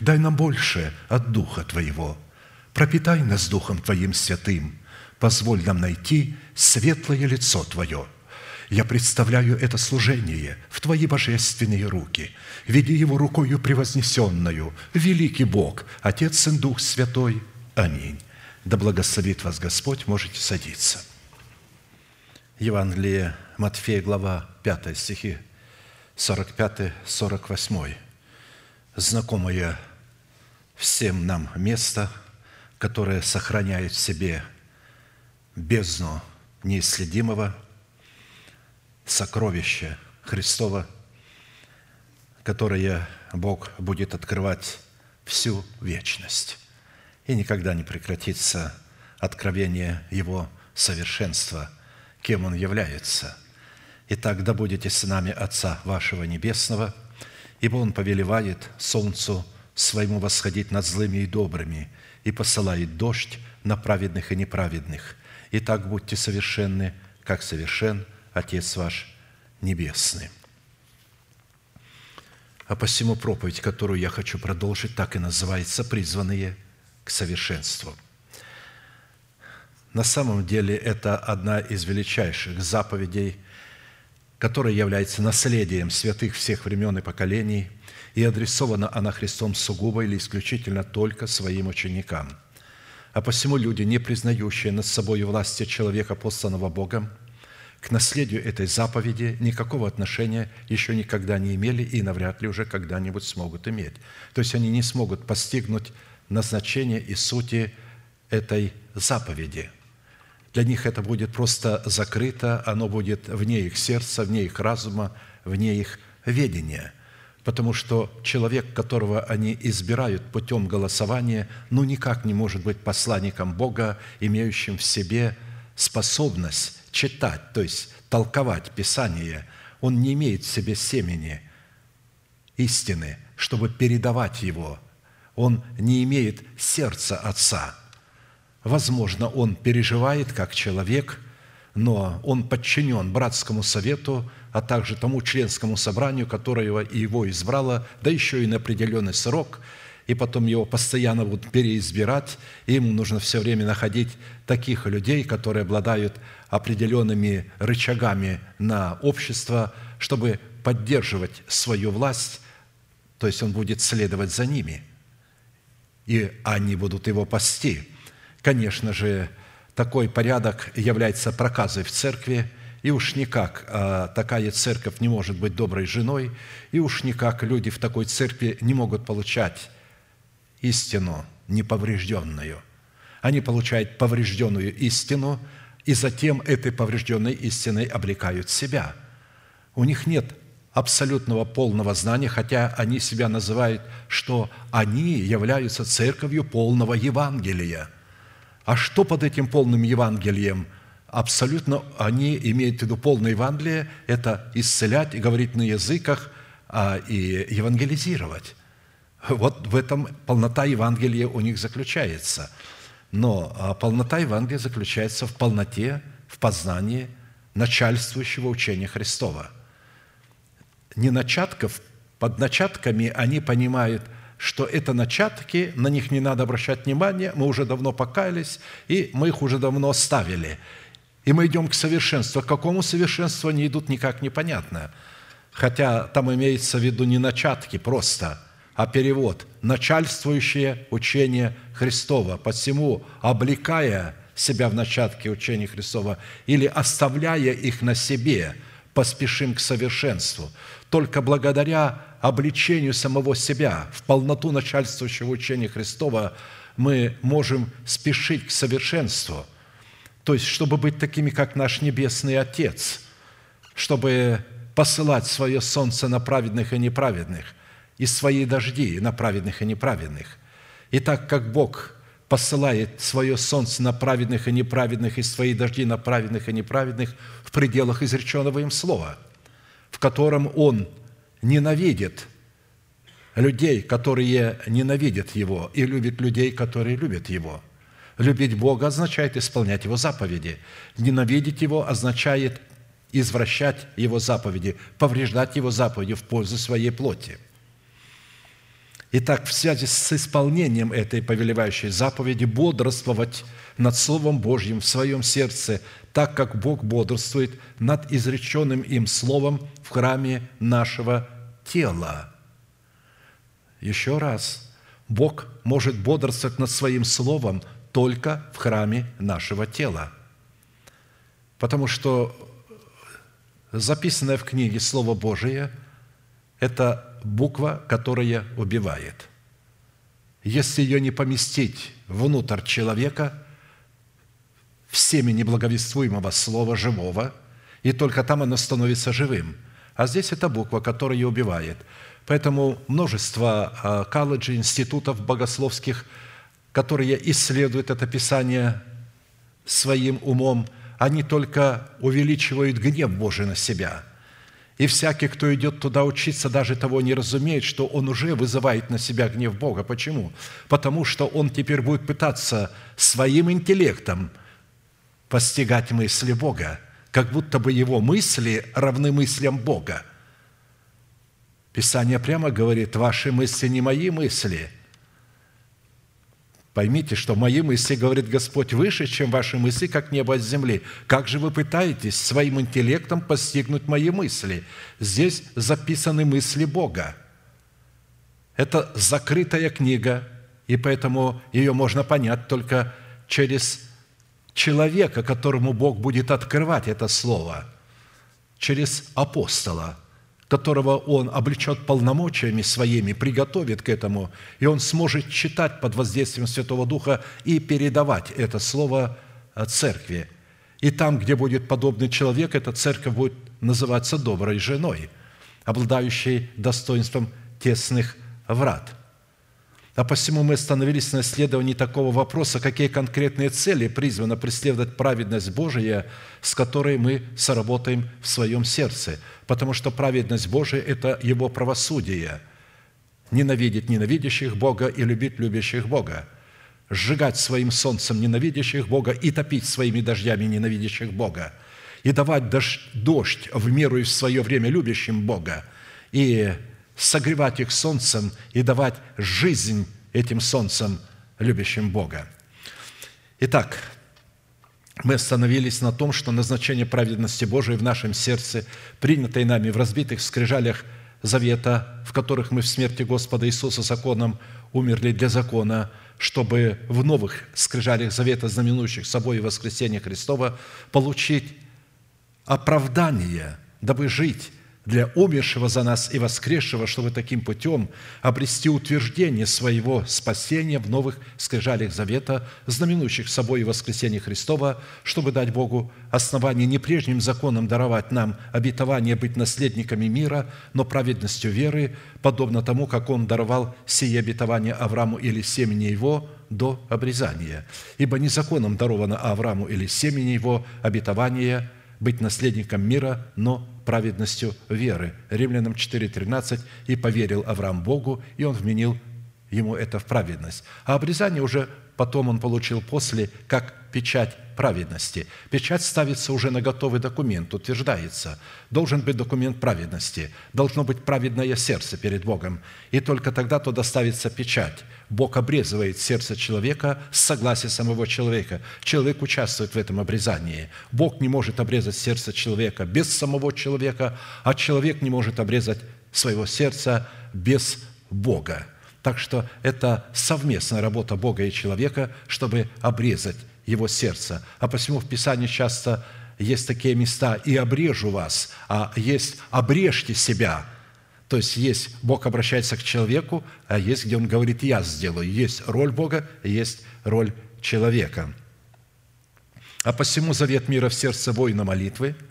Дай нам больше от Духа Твоего. Пропитай нас Духом Твоим святым. Позволь нам найти светлое лицо Твое. Я представляю это служение в Твои божественные руки. Веди его рукою превознесенную, великий Бог, Отец и Дух Святой. Аминь. Да благословит вас Господь, можете садиться. Евангелие Матфея, глава 5 стихи, 45-48 знакомое всем нам место, которое сохраняет в себе бездну неисследимого, сокровища Христова, которое Бог будет открывать всю вечность. И никогда не прекратится откровение Его совершенства, кем Он является. Итак, да будете нами Отца вашего Небесного – Ибо Он повелевает солнцу своему восходить над злыми и добрыми и посылает дождь на праведных и неправедных. И так будьте совершенны, как совершен Отец ваш Небесный». А посему проповедь, которую я хочу продолжить, так и называется «Призванные к совершенству». На самом деле это одна из величайших заповедей – которая является наследием святых всех времен и поколений, и адресована она Христом сугубо или исключительно только своим ученикам. А посему люди, не признающие над собой власти человека, посланного Богом, к наследию этой заповеди никакого отношения еще никогда не имели и навряд ли уже когда-нибудь смогут иметь. То есть они не смогут постигнуть назначение и сути этой заповеди – для них это будет просто закрыто, оно будет вне их сердца, вне их разума, вне их ведения. Потому что человек, которого они избирают путем голосования, ну никак не может быть посланником Бога, имеющим в себе способность читать, то есть толковать Писание. Он не имеет в себе семени истины, чтобы передавать его. Он не имеет сердца Отца – Возможно, он переживает как человек, но он подчинен братскому совету, а также тому членскому собранию, которое его избрало, да еще и на определенный срок, и потом его постоянно будут переизбирать, и ему нужно все время находить таких людей, которые обладают определенными рычагами на общество, чтобы поддерживать свою власть, то есть он будет следовать за ними, и они будут его пасти – Конечно же, такой порядок является проказой в церкви, и уж никак а, такая церковь не может быть доброй женой, и уж никак люди в такой церкви не могут получать истину неповрежденную. Они получают поврежденную истину, и затем этой поврежденной истиной облекают себя. У них нет абсолютного полного знания, хотя они себя называют, что они являются церковью полного Евангелия – а что под этим полным Евангелием? Абсолютно они имеют в виду полное Евангелие – это исцелять и говорить на языках а, и евангелизировать. Вот в этом полнота Евангелия у них заключается. Но а, полнота Евангелия заключается в полноте, в познании начальствующего учения Христова. Не начатков, под начатками они понимают, что это начатки, на них не надо обращать внимание, мы уже давно покаялись, и мы их уже давно оставили. И мы идем к совершенству. К какому совершенству они идут, никак непонятно. Хотя там имеется в виду не начатки просто, а перевод – начальствующее учение Христова. Посему, облекая себя в начатке учения Христова или оставляя их на себе, поспешим к совершенству. Только благодаря обличению самого себя в полноту начальствующего учения Христова мы можем спешить к совершенству. То есть, чтобы быть такими, как наш Небесный Отец, чтобы посылать свое солнце на праведных и неправедных, и свои дожди на праведных и неправедных. И так как Бог посылает свое солнце на праведных и неправедных, и свои дожди на праведных и неправедных в пределах изреченного им слова, в котором Он ненавидит людей, которые ненавидят Его, и любит людей, которые любят Его. Любить Бога означает исполнять Его заповеди. Ненавидеть Его означает извращать Его заповеди, повреждать Его заповеди в пользу своей плоти. Итак, в связи с исполнением этой повелевающей заповеди бодрствовать над Словом Божьим в своем сердце, так как Бог бодрствует над изреченным им Словом в храме нашего тела. Еще раз, Бог может бодрствовать над Своим Словом только в храме нашего тела. Потому что записанное в книге Слово Божие – это буква, которая убивает. Если ее не поместить внутрь человека, в семени благовествуемого слова живого, и только там оно становится живым. А здесь это буква, которая убивает. Поэтому множество а, колледжей, институтов богословских, которые исследуют это Писание своим умом, они только увеличивают гнев Божий на себя – и всякий, кто идет туда учиться, даже того не разумеет, что он уже вызывает на себя гнев Бога. Почему? Потому что он теперь будет пытаться своим интеллектом постигать мысли Бога, как будто бы его мысли равны мыслям Бога. Писание прямо говорит, ваши мысли не мои мысли – Поймите, что мои мысли, говорит Господь, выше, чем ваши мысли, как небо от земли. Как же вы пытаетесь своим интеллектом постигнуть мои мысли? Здесь записаны мысли Бога. Это закрытая книга, и поэтому ее можно понять только через человека, которому Бог будет открывать это слово, через апостола – которого он облечет полномочиями своими, приготовит к этому, и он сможет читать под воздействием Святого Духа и передавать это слово э, церкви. И там, где будет подобный человек, эта церковь будет называться доброй женой, обладающей достоинством тесных врат – а посему мы остановились на исследовании такого вопроса, какие конкретные цели призвано преследовать праведность Божия, с которой мы соработаем в своем сердце. Потому что праведность Божия – это Его правосудие. Ненавидеть ненавидящих Бога и любить любящих Бога. Сжигать своим солнцем ненавидящих Бога и топить своими дождями ненавидящих Бога. И давать дождь в меру и в свое время любящим Бога. И согревать их солнцем и давать жизнь этим солнцем, любящим Бога. Итак, мы остановились на том, что назначение праведности Божией в нашем сердце, принятой нами в разбитых скрижалях завета, в которых мы в смерти Господа Иисуса законом умерли для закона, чтобы в новых скрижалях завета, знаменующих собой воскресение Христова, получить оправдание, дабы жить для умершего за нас и воскресшего, чтобы таким путем обрести утверждение своего спасения в новых скрижалях завета, знаменующих собой воскресение Христова, чтобы дать Богу основание не прежним законом даровать нам обетование быть наследниками мира, но праведностью веры, подобно тому, как Он даровал сие обетование Аврааму или семени его до обрезания. Ибо не законом даровано Аврааму или семени его обетование быть наследником мира, но праведностью веры. Римлянам 4.13 «И поверил Авраам Богу, и он вменил ему это в праведность». А обрезание уже потом он получил после, как печать праведности. Печать ставится уже на готовый документ, утверждается. Должен быть документ праведности, должно быть праведное сердце перед Богом. И только тогда туда ставится печать. Бог обрезывает сердце человека с согласия самого человека. Человек участвует в этом обрезании. Бог не может обрезать сердце человека без самого человека, а человек не может обрезать своего сердца без Бога. Так что это совместная работа Бога и человека, чтобы обрезать его сердце. А посему в Писании часто есть такие места «и обрежу вас», а есть «обрежьте себя». То есть есть Бог обращается к человеку, а есть, где Он говорит «я сделаю». Есть роль Бога, есть роль человека. А посему завет мира в сердце воина молитвы –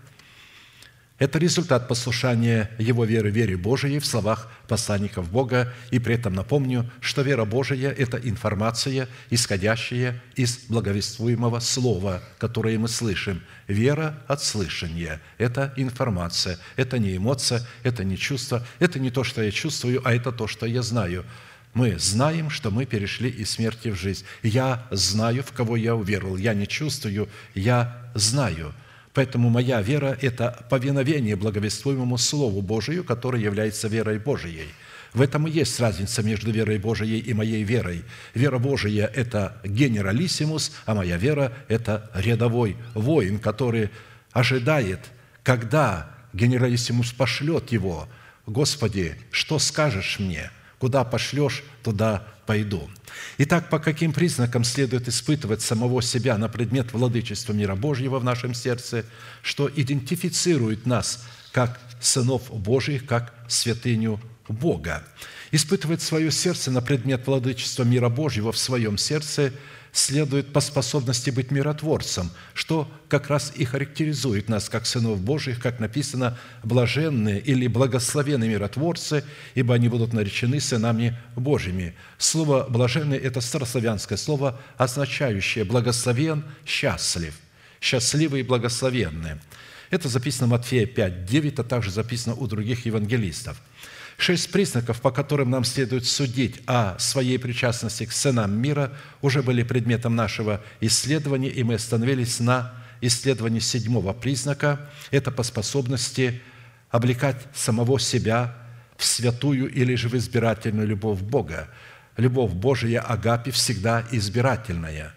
это результат послушания его веры, вере Божией в словах посланников Бога. И при этом напомню, что вера Божия – это информация, исходящая из благовествуемого слова, которое мы слышим. Вера от слышания – это информация, это не эмоция, это не чувство, это не то, что я чувствую, а это то, что я знаю. Мы знаем, что мы перешли из смерти в жизнь. Я знаю, в кого я уверовал. Я не чувствую, я знаю – Поэтому моя вера – это повиновение благовествуемому Слову Божию, которое является верой Божией. В этом и есть разница между верой Божией и моей верой. Вера Божия – это генералиссимус, а моя вера – это рядовой воин, который ожидает, когда генералиссимус пошлет его. «Господи, что скажешь мне? Куда пошлешь, туда пойду». Итак, по каким признакам следует испытывать самого себя на предмет владычества мира Божьего в нашем сердце, что идентифицирует нас как сынов Божьих, как святыню Бога. Испытывать свое сердце на предмет владычества мира Божьего в своем сердце – следует по способности быть миротворцем, что как раз и характеризует нас как сынов Божьих, как написано, блаженные или благословенные миротворцы, ибо они будут наречены сынами Божьими. Слово «блаженный» – это старославянское слово, означающее «благословен», «счастлив», «счастливый» и «благословенный». Это записано в Матфея 5, 9, а также записано у других евангелистов – Шесть признаков, по которым нам следует судить о своей причастности к сынам мира, уже были предметом нашего исследования, и мы остановились на исследовании седьмого признака. Это по способности облекать самого себя в святую или же в избирательную любовь Бога. Любовь Божия Агапи всегда избирательная,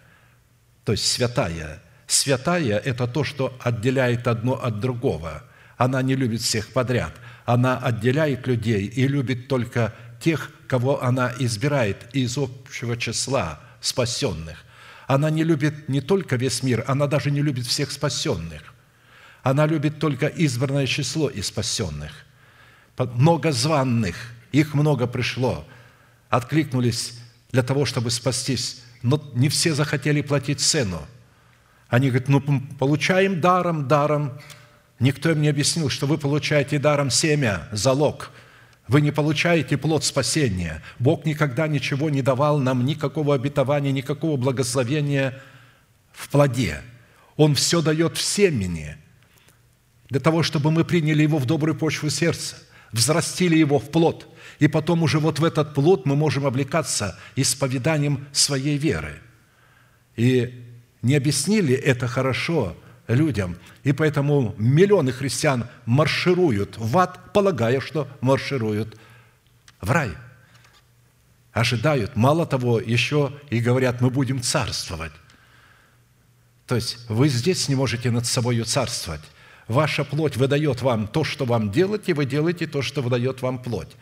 то есть святая. Святая – это то, что отделяет одно от другого. Она не любит всех подряд – она отделяет людей и любит только тех, кого она избирает из общего числа спасенных. Она не любит не только весь мир, она даже не любит всех спасенных. Она любит только избранное число из спасенных. Много званных, их много пришло, откликнулись для того, чтобы спастись, но не все захотели платить цену. Они говорят, ну, получаем даром, даром, Никто им не объяснил, что вы получаете даром семя, залог. Вы не получаете плод спасения. Бог никогда ничего не давал нам, никакого обетования, никакого благословения в плоде. Он все дает в семени, для того, чтобы мы приняли его в добрую почву сердца, взрастили его в плод, и потом уже вот в этот плод мы можем облекаться исповеданием своей веры. И не объяснили это хорошо – людям. И поэтому миллионы христиан маршируют в ад, полагая, что маршируют в рай. Ожидают. Мало того, еще и говорят, мы будем царствовать. То есть вы здесь не можете над собой царствовать. Ваша плоть выдает вам то, что вам делать, и вы делаете то, что выдает вам плоть.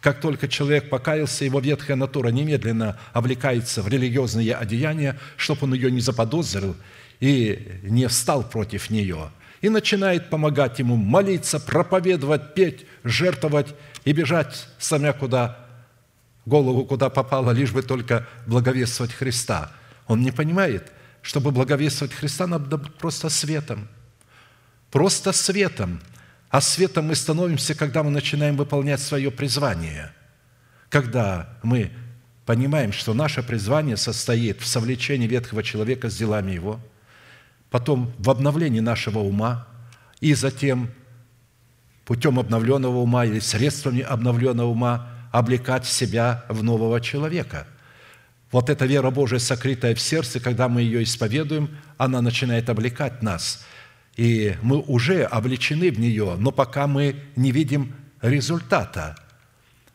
Как только человек покаялся, его ветхая натура немедленно облекается в религиозные одеяния, чтобы он ее не заподозрил и не встал против нее, и начинает помогать ему молиться, проповедовать, петь, жертвовать и бежать самя куда голову куда попало, лишь бы только благовествовать Христа. Он не понимает, чтобы благовествовать Христа, надо просто светом. Просто светом. А светом мы становимся, когда мы начинаем выполнять свое призвание. Когда мы понимаем, что наше призвание состоит в совлечении ветхого человека с делами его – потом в обновлении нашего ума и затем путем обновленного ума или средствами обновленного ума облекать себя в нового человека. вот эта вера Божия, сокрытая в сердце, когда мы ее исповедуем, она начинает облекать нас. И мы уже обличены в нее, но пока мы не видим результата.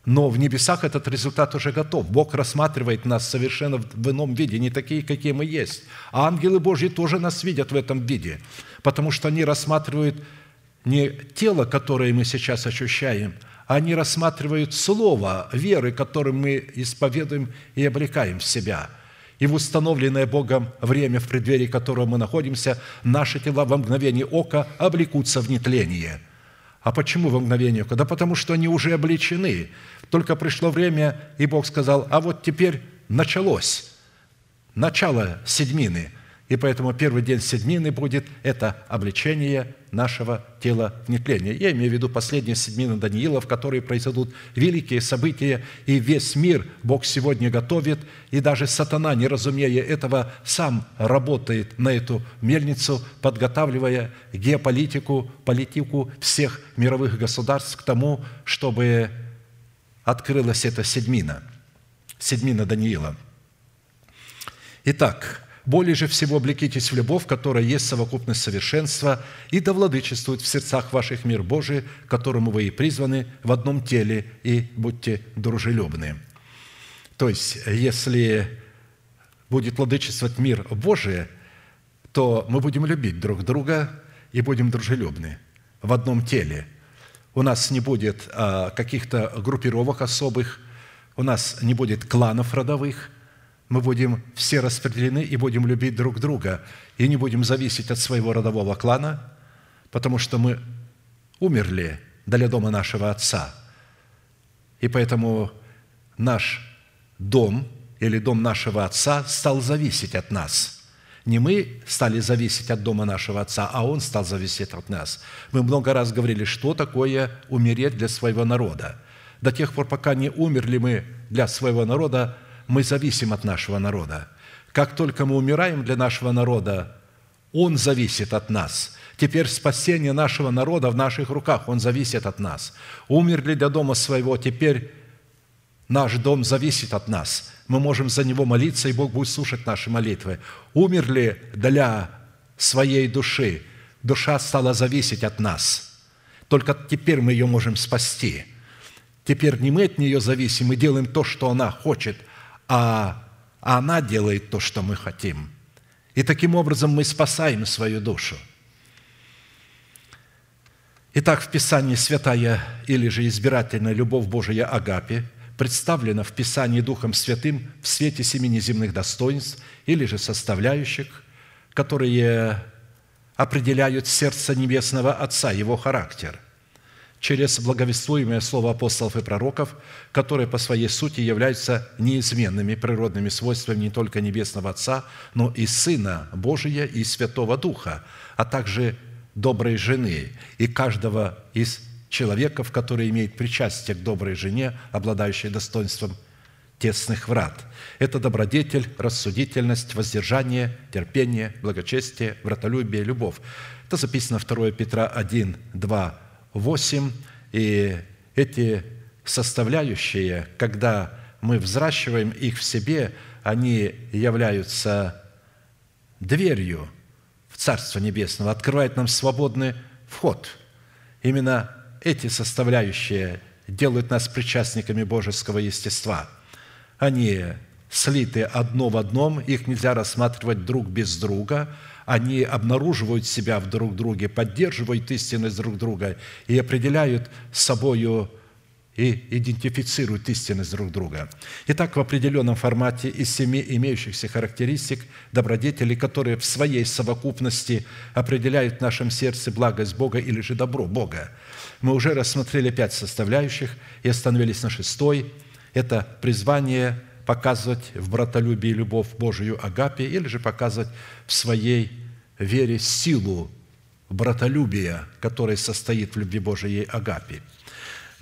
Но в небесах этот результат уже готов. Бог рассматривает нас совершенно в ином виде, не такие, какие мы есть. А ангелы Божьи тоже нас видят в этом виде, потому что они рассматривают не тело, которое мы сейчас ощущаем – они рассматривают слово веры, которым мы исповедуем и облекаем в себя. И в установленное Богом время, в преддверии которого мы находимся, наши тела во мгновение ока облекутся в нетление. А почему во мгновение ока? Да потому что они уже обличены. Только пришло время, и Бог сказал, а вот теперь началось, начало седьмины – и поэтому первый день седмины будет – это обличение нашего тела в нетление. Я имею в виду последние седмины Даниила, в которой произойдут великие события, и весь мир Бог сегодня готовит, и даже сатана, не разумея этого, сам работает на эту мельницу, подготавливая геополитику, политику всех мировых государств к тому, чтобы открылась эта седмина, седмина Даниила. Итак, более же всего облекитесь в любовь, которая есть совокупность совершенства, и да владычествует в сердцах ваших мир Божий, которому вы и призваны в одном теле, и будьте дружелюбны». То есть, если будет владычествовать мир Божий, то мы будем любить друг друга и будем дружелюбны в одном теле. У нас не будет а, каких-то группировок особых, у нас не будет кланов родовых – мы будем все распределены и будем любить друг друга, и не будем зависеть от своего родового клана, потому что мы умерли для дома нашего Отца. И поэтому наш дом или дом нашего Отца стал зависеть от нас – не мы стали зависеть от дома нашего Отца, а Он стал зависеть от нас. Мы много раз говорили, что такое умереть для своего народа. До тех пор, пока не умерли мы для своего народа, мы зависим от нашего народа. Как только мы умираем для нашего народа, он зависит от нас. Теперь спасение нашего народа в наших руках, он зависит от нас. Умерли для дома своего, теперь наш дом зависит от нас. Мы можем за него молиться, и Бог будет слушать наши молитвы. Умерли для своей души, душа стала зависеть от нас. Только теперь мы ее можем спасти. Теперь не мы от нее зависим, мы делаем то, что она хочет – а она делает то, что мы хотим. И таким образом мы спасаем свою душу. Итак, в Писании святая или же избирательная любовь Божия Агапи представлена в Писании Духом Святым в свете семи неземных достоинств или же составляющих, которые определяют сердце Небесного Отца, Его характер – через благовествуемое слово апостолов и пророков, которые по своей сути являются неизменными природными свойствами не только Небесного Отца, но и Сына Божия и Святого Духа, а также доброй жены и каждого из человеков, который имеет причастие к доброй жене, обладающей достоинством тесных врат. Это добродетель, рассудительность, воздержание, терпение, благочестие, вратолюбие, любовь. Это записано 2 Петра 1, 2, 8, и эти составляющие, когда мы взращиваем их в себе, они являются дверью в Царство Небесное, открывают нам свободный вход. Именно эти составляющие делают нас причастниками божеского естества. Они слиты одно в одном, их нельзя рассматривать друг без друга – они обнаруживают себя в друг друге, поддерживают истинность друг друга и определяют собою и идентифицируют истинность друг друга. Итак, в определенном формате из семи имеющихся характеристик добродетелей, которые в своей совокупности определяют в нашем сердце благость Бога или же добро Бога, мы уже рассмотрели пять составляющих и остановились на шестой. Это призвание – показывать в братолюбии любовь Божию Агапе или же показывать в своей вере силу братолюбия, которая состоит в любви Божией Агапе.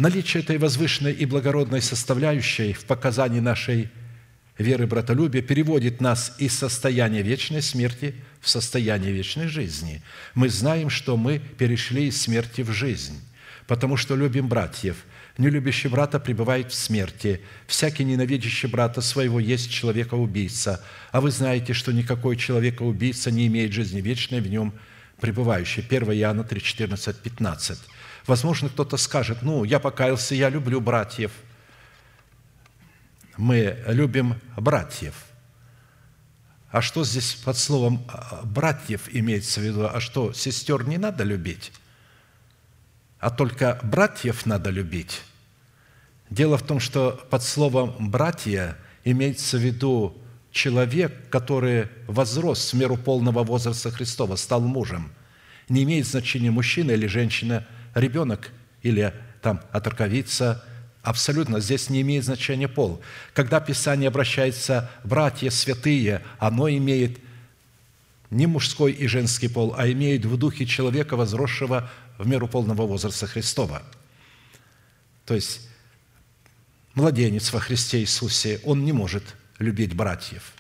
Наличие этой возвышенной и благородной составляющей в показании нашей веры братолюбия переводит нас из состояния вечной смерти в состояние вечной жизни. Мы знаем, что мы перешли из смерти в жизнь потому что любим братьев. Не любящий брата пребывает в смерти. Всякий ненавидящий брата своего есть человека-убийца. А вы знаете, что никакой человека-убийца не имеет жизни вечной в нем пребывающей. 1 Иоанна 3, 14, 15. Возможно, кто-то скажет, ну, я покаялся, я люблю братьев. Мы любим братьев. А что здесь под словом «братьев» имеется в виду? А что, сестер не надо любить? а только братьев надо любить. Дело в том, что под словом «братья» имеется в виду человек, который возрос в меру полного возраста Христова, стал мужем. Не имеет значения мужчина или женщина, ребенок или там оторковица, абсолютно здесь не имеет значения пол. Когда Писание обращается «братья святые», оно имеет не мужской и женский пол, а имеет в духе человека, возросшего в меру полного возраста Христова. То есть младенец во Христе Иисусе, он не может любить братьев.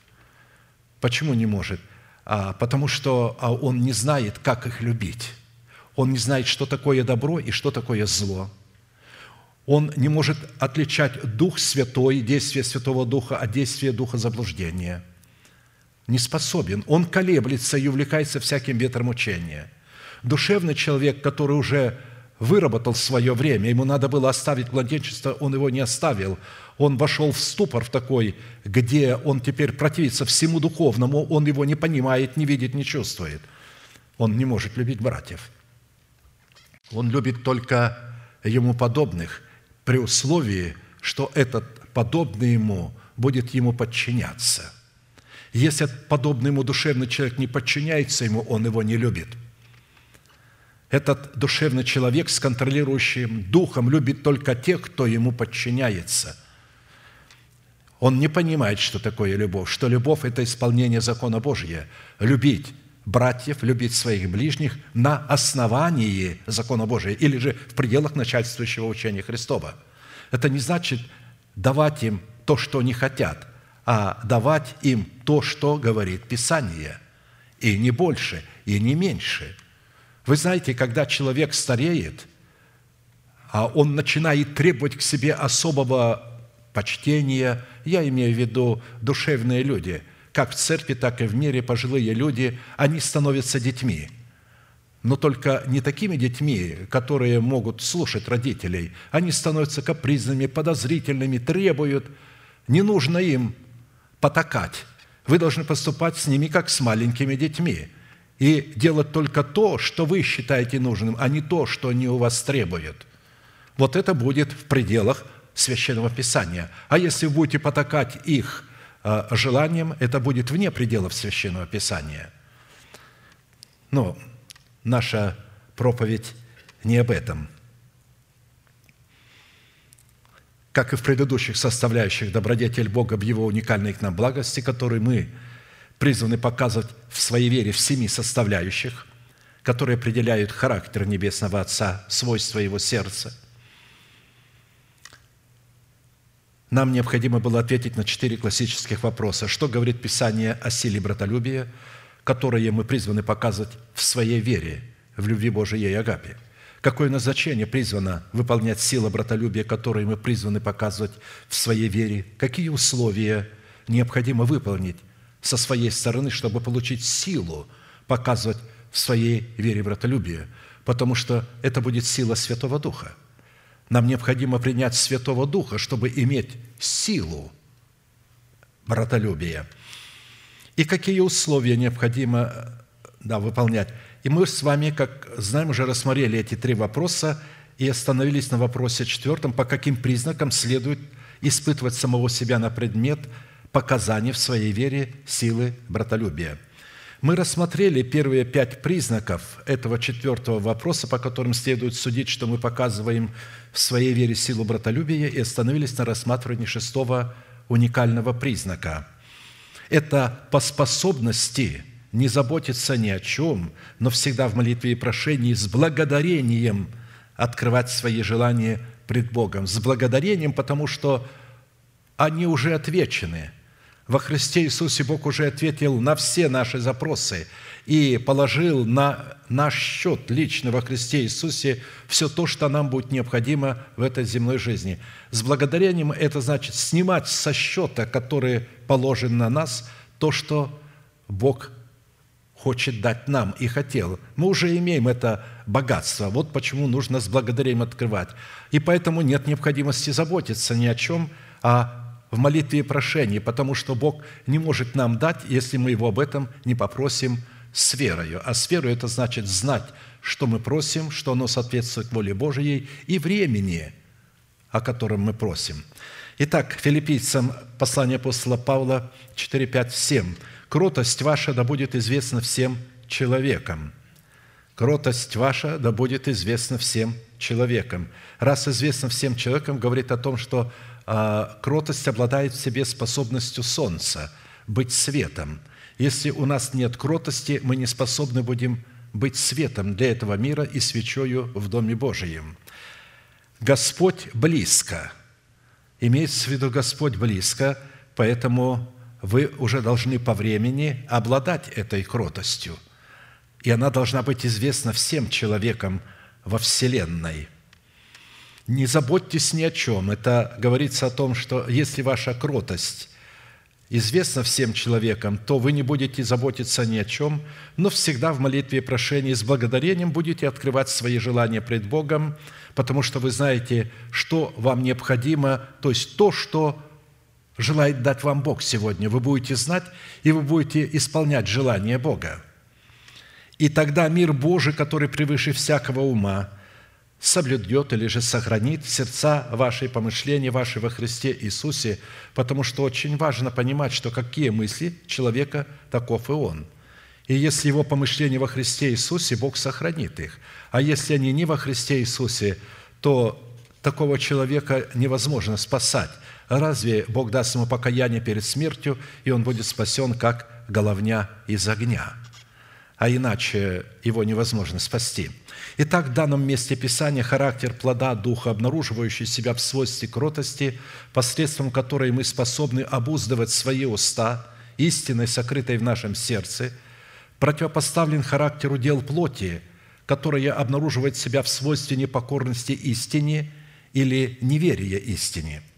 Почему не может? А, потому что а он не знает, как их любить. Он не знает, что такое добро и что такое зло. Он не может отличать Дух Святой, действие Святого Духа от действия Духа заблуждения. Не способен. Он колеблется и увлекается всяким ветром учения – Душевный человек, который уже выработал свое время, ему надо было оставить младенчество, он его не оставил. Он вошел в ступор в такой, где он теперь противится всему духовному, он его не понимает, не видит, не чувствует. Он не может любить братьев. Он любит только ему подобных, при условии, что этот подобный ему будет ему подчиняться. Если подобный ему душевный человек не подчиняется ему, он его не любит – этот душевный человек с контролирующим духом любит только тех, кто ему подчиняется. Он не понимает, что такое любовь, что любовь – это исполнение закона Божия. Любить братьев, любить своих ближних на основании закона Божия или же в пределах начальствующего учения Христова. Это не значит давать им то, что они хотят, а давать им то, что говорит Писание, и не больше, и не меньше – вы знаете, когда человек стареет, а он начинает требовать к себе особого почтения, я имею в виду душевные люди, как в церкви, так и в мире пожилые люди, они становятся детьми. Но только не такими детьми, которые могут слушать родителей. Они становятся капризными, подозрительными, требуют. Не нужно им потакать. Вы должны поступать с ними, как с маленькими детьми – и делать только то, что вы считаете нужным, а не то, что они у вас требуют. Вот это будет в пределах Священного Писания. А если вы будете потакать их желанием, это будет вне пределов Священного Писания. Но наша проповедь не об этом. Как и в предыдущих составляющих добродетель Бога в Его уникальной к нам благости, которую мы – призваны показывать в своей вере в семи составляющих, которые определяют характер Небесного Отца, свойства Его сердца. Нам необходимо было ответить на четыре классических вопроса. Что говорит Писание о силе братолюбия, которое мы призваны показывать в своей вере, в любви Божией и Агапе? Какое назначение призвано выполнять сила братолюбия, которое мы призваны показывать в своей вере? Какие условия необходимо выполнить, со своей стороны, чтобы получить силу показывать в своей вере братолюбие, потому что это будет сила Святого Духа. Нам необходимо принять Святого Духа, чтобы иметь силу братолюбия. И какие условия необходимо да, выполнять. И мы с вами, как знаем, уже рассмотрели эти три вопроса и остановились на вопросе четвертом, по каким признакам следует испытывать самого себя на предмет – показаний в своей вере силы братолюбия. Мы рассмотрели первые пять признаков этого четвертого вопроса, по которым следует судить, что мы показываем в своей вере силу братолюбия, и остановились на рассматривании шестого уникального признака. Это по способности не заботиться ни о чем, но всегда в молитве и прошении с благодарением открывать свои желания пред Богом. С благодарением, потому что они уже отвечены – во Христе Иисусе Бог уже ответил на все наши запросы и положил на наш счет лично во Христе Иисусе все то, что нам будет необходимо в этой земной жизни. С благодарением это значит снимать со счета, который положен на нас, то, что Бог хочет дать нам и хотел. Мы уже имеем это богатство. Вот почему нужно с благодарением открывать. И поэтому нет необходимости заботиться ни о чем, а в молитве и прошении, потому что Бог не может нам дать, если мы Его об этом не попросим с верою. А с верою это значит знать, что мы просим, что оно соответствует воле Божией и времени, о котором мы просим. Итак, филиппийцам послание апостола Павла 4, 5, 7 кротость ваша да будет известна всем человекам. Кротость ваша да будет известна всем человекам. Раз известно всем человекам, говорит о том, что кротость обладает в себе способностью солнца, быть светом. Если у нас нет кротости, мы не способны будем быть светом для этого мира и свечою в Доме Божием. Господь близко. Имеется в виду Господь близко, поэтому вы уже должны по времени обладать этой кротостью. И она должна быть известна всем человекам во Вселенной. Не заботьтесь ни о чем. Это говорится о том, что если ваша кротость известна всем человекам, то вы не будете заботиться ни о чем, но всегда в молитве и прошении с благодарением будете открывать свои желания пред Богом, потому что вы знаете, что вам необходимо, то есть то, что желает дать вам Бог сегодня. Вы будете знать, и вы будете исполнять желание Бога. И тогда мир Божий, который превыше всякого ума, соблюдет или же сохранит сердца ваши, помышления ваши во Христе Иисусе, потому что очень важно понимать, что какие мысли человека, таков и он. И если его помышления во Христе Иисусе, Бог сохранит их. А если они не во Христе Иисусе, то такого человека невозможно спасать – разве Бог даст ему покаяние перед смертью, и он будет спасен, как головня из огня? А иначе его невозможно спасти. Итак, в данном месте Писания характер плода Духа, обнаруживающий себя в свойстве кротости, посредством которой мы способны обуздывать свои уста, истиной, сокрытой в нашем сердце, противопоставлен характеру дел плоти, которая обнаруживает себя в свойстве непокорности истине или неверия истине –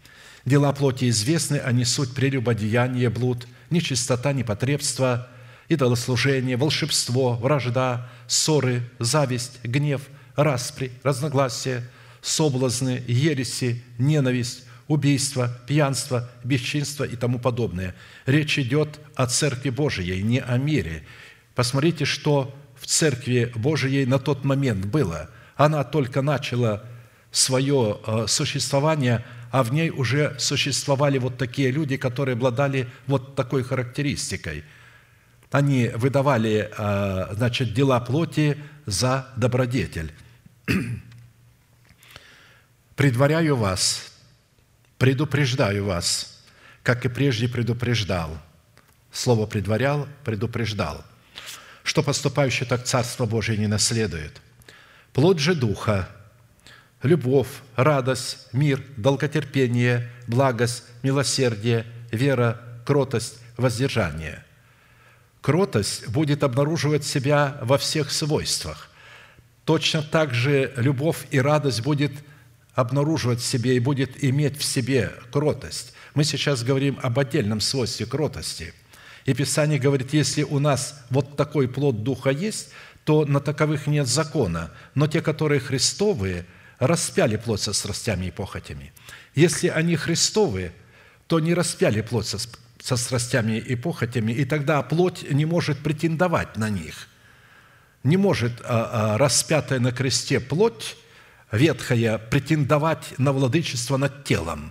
Дела плоти известны, они суть прелюбодеяние, блуд, нечистота, непотребство, идолослужение, волшебство, вражда, ссоры, зависть, гнев, распри, разногласия, соблазны, ереси, ненависть, убийство, пьянство, бесчинство и тому подобное. Речь идет о Церкви Божией, не о мире. Посмотрите, что в Церкви Божией на тот момент было. Она только начала свое э, существование – а в ней уже существовали вот такие люди, которые обладали вот такой характеристикой. Они выдавали, а, значит, дела плоти за добродетель. «Предваряю вас, предупреждаю вас, как и прежде предупреждал». Слово «предварял» – предупреждал, что поступающий так Царство Божие не наследует. Плод же Духа – любовь, радость, мир, долготерпение, благость, милосердие, вера, кротость, воздержание. Кротость будет обнаруживать себя во всех свойствах. Точно так же любовь и радость будет обнаруживать в себе и будет иметь в себе кротость. Мы сейчас говорим об отдельном свойстве кротости. И Писание говорит, если у нас вот такой плод Духа есть, то на таковых нет закона. Но те, которые христовые – распяли плоть со страстями и похотями. Если они Христовые, то не распяли плоть со, со страстями и похотями, и тогда плоть не может претендовать на них. Не может а, а, распятая на кресте плоть, ветхая, претендовать на владычество над телом,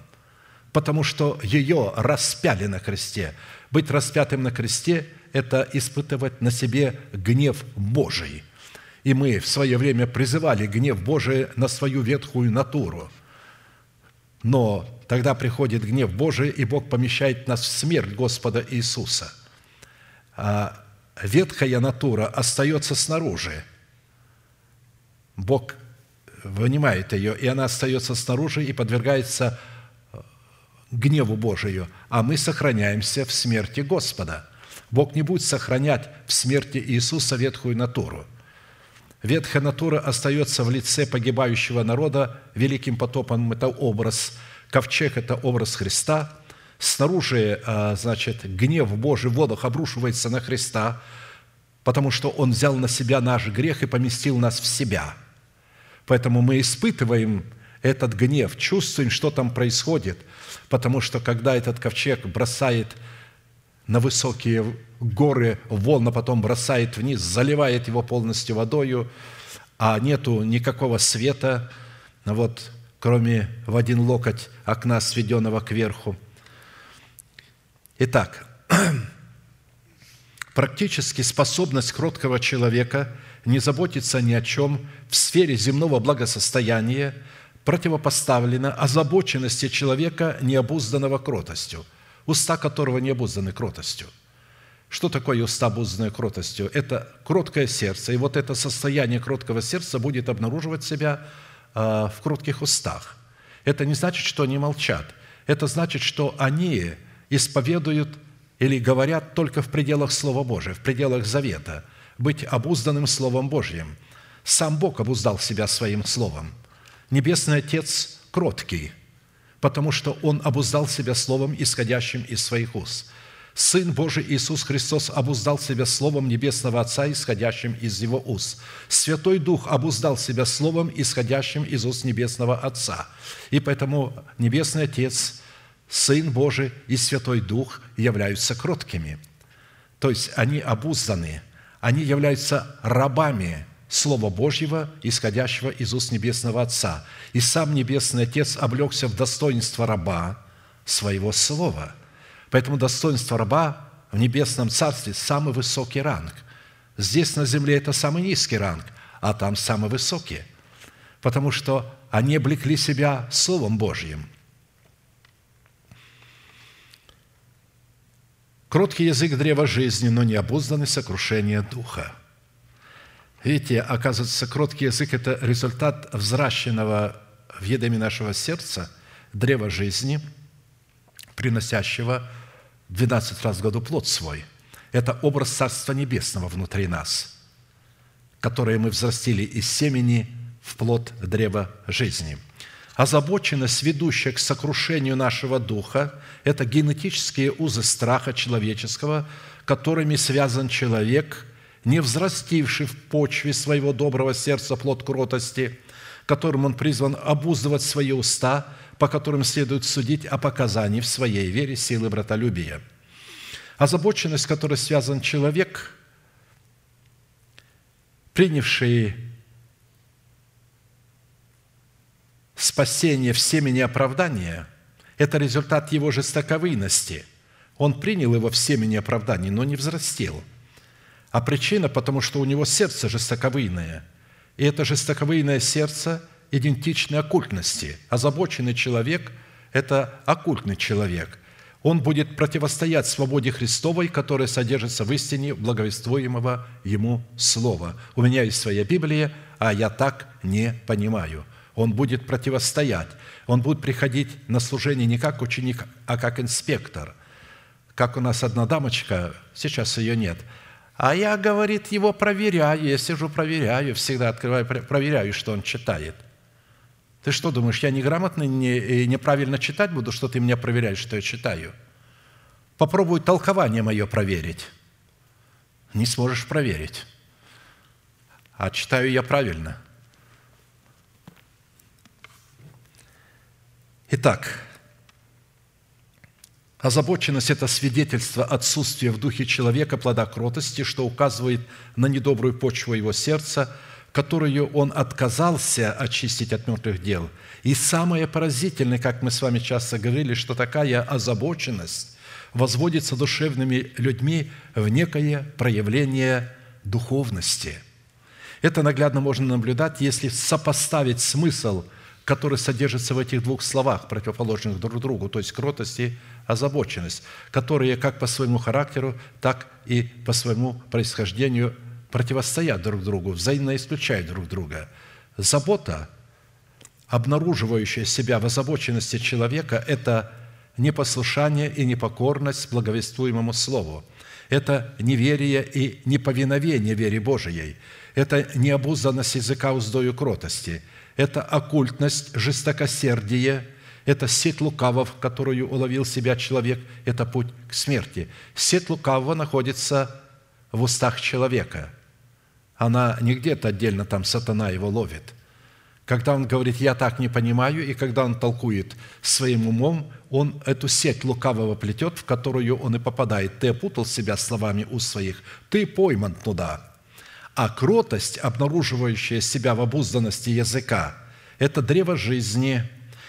потому что ее распяли на кресте. Быть распятым на кресте – это испытывать на себе гнев Божий – и мы в свое время призывали гнев Божий на свою ветхую натуру. Но тогда приходит гнев Божий, и Бог помещает нас в смерть Господа Иисуса. А ветхая натура остается снаружи. Бог вынимает ее, и она остается снаружи и подвергается гневу Божию, а мы сохраняемся в смерти Господа. Бог не будет сохранять в смерти Иисуса ветхую натуру. Ветхая натура остается в лице погибающего народа великим потопом – это образ. Ковчег – это образ Христа. Снаружи, а, значит, гнев Божий в водах обрушивается на Христа, потому что Он взял на себя наш грех и поместил нас в себя. Поэтому мы испытываем этот гнев, чувствуем, что там происходит, потому что когда этот ковчег бросает на высокие горы волны, потом бросает вниз, заливает его полностью водою, а нету никакого света, вот, кроме в один локоть окна, сведенного кверху. Итак, практически способность кроткого человека не заботиться ни о чем в сфере земного благосостояния – противопоставлена озабоченности человека, необузданного кротостью, уста которого не обузданы кротостью. Что такое уста, обузданные кротостью? Это кроткое сердце, и вот это состояние кроткого сердца будет обнаруживать себя в кротких устах. Это не значит, что они молчат. Это значит, что они исповедуют или говорят только в пределах Слова Божия, в пределах завета, быть обузданным Словом Божьим. Сам Бог обуздал себя своим Словом – Небесный Отец кроткий, потому что Он обуздал себя Словом, исходящим из своих уст. Сын Божий Иисус Христос обуздал себя Словом Небесного Отца, исходящим из Его уст. Святой Дух обуздал себя Словом, исходящим из уст Небесного Отца. И поэтому Небесный Отец, Сын Божий и Святой Дух являются кроткими. То есть они обузданы, они являются рабами Слова Божьего, исходящего из уст Небесного Отца. И сам Небесный Отец облегся в достоинство раба своего Слова. Поэтому достоинство раба в Небесном Царстве – самый высокий ранг. Здесь на земле это самый низкий ранг, а там самый высокий. Потому что они облекли себя Словом Божьим. Кроткий язык древа жизни, но не обузданный сокрушение духа – Видите, оказывается, кроткий язык – это результат взращенного в едами нашего сердца древа жизни, приносящего 12 раз в году плод свой. Это образ Царства Небесного внутри нас, которое мы взрастили из семени в плод древа жизни. Озабоченность, ведущая к сокрушению нашего духа, это генетические узы страха человеческого, которыми связан человек – не взрастивший в почве своего доброго сердца плод кротости, которым он призван обуздывать свои уста, по которым следует судить о показании в своей вере силы братолюбия. Озабоченность, с которой связан человек, принявший спасение в семени оправдания, это результат его жестоковыйности. Он принял его в семени оправдания, но не взрастил – а причина, потому что у него сердце жестоковыйное. И это жестоковыйное сердце идентично оккультности. Озабоченный человек – это оккультный человек. Он будет противостоять свободе Христовой, которая содержится в истине благовествуемого Ему Слова. У меня есть своя Библия, а я так не понимаю. Он будет противостоять. Он будет приходить на служение не как ученик, а как инспектор. Как у нас одна дамочка, сейчас ее нет – а я, говорит, его проверяю. Я сижу, проверяю, всегда открываю, проверяю, что он читает. Ты что думаешь, я неграмотно, не, неправильно читать буду, что ты меня проверяешь, что я читаю? Попробуй толкование мое проверить. Не сможешь проверить. А читаю я правильно. Итак, Озабоченность – это свидетельство отсутствия в духе человека плода кротости, что указывает на недобрую почву его сердца, которую он отказался очистить от мертвых дел. И самое поразительное, как мы с вами часто говорили, что такая озабоченность возводится душевными людьми в некое проявление духовности. Это наглядно можно наблюдать, если сопоставить смысл, который содержится в этих двух словах, противоположных друг другу, то есть кротость и озабоченность, которые как по своему характеру, так и по своему происхождению противостоят друг другу, взаимно исключают друг друга. Забота, обнаруживающая себя в озабоченности человека, это непослушание и непокорность благовествуемому Слову. Это неверие и неповиновение вере Божией. Это необузданность языка уздою кротости. Это оккультность, жестокосердие, это сеть лукавов, которую уловил себя человек, это путь к смерти. Сеть лукавого находится в устах человека. Она не где-то отдельно там сатана его ловит. Когда он говорит «я так не понимаю», и когда он толкует своим умом, он эту сеть лукавого плетет, в которую он и попадает. Ты опутал себя словами у своих, ты пойман туда. А кротость, обнаруживающая себя в обузданности языка, это древо жизни,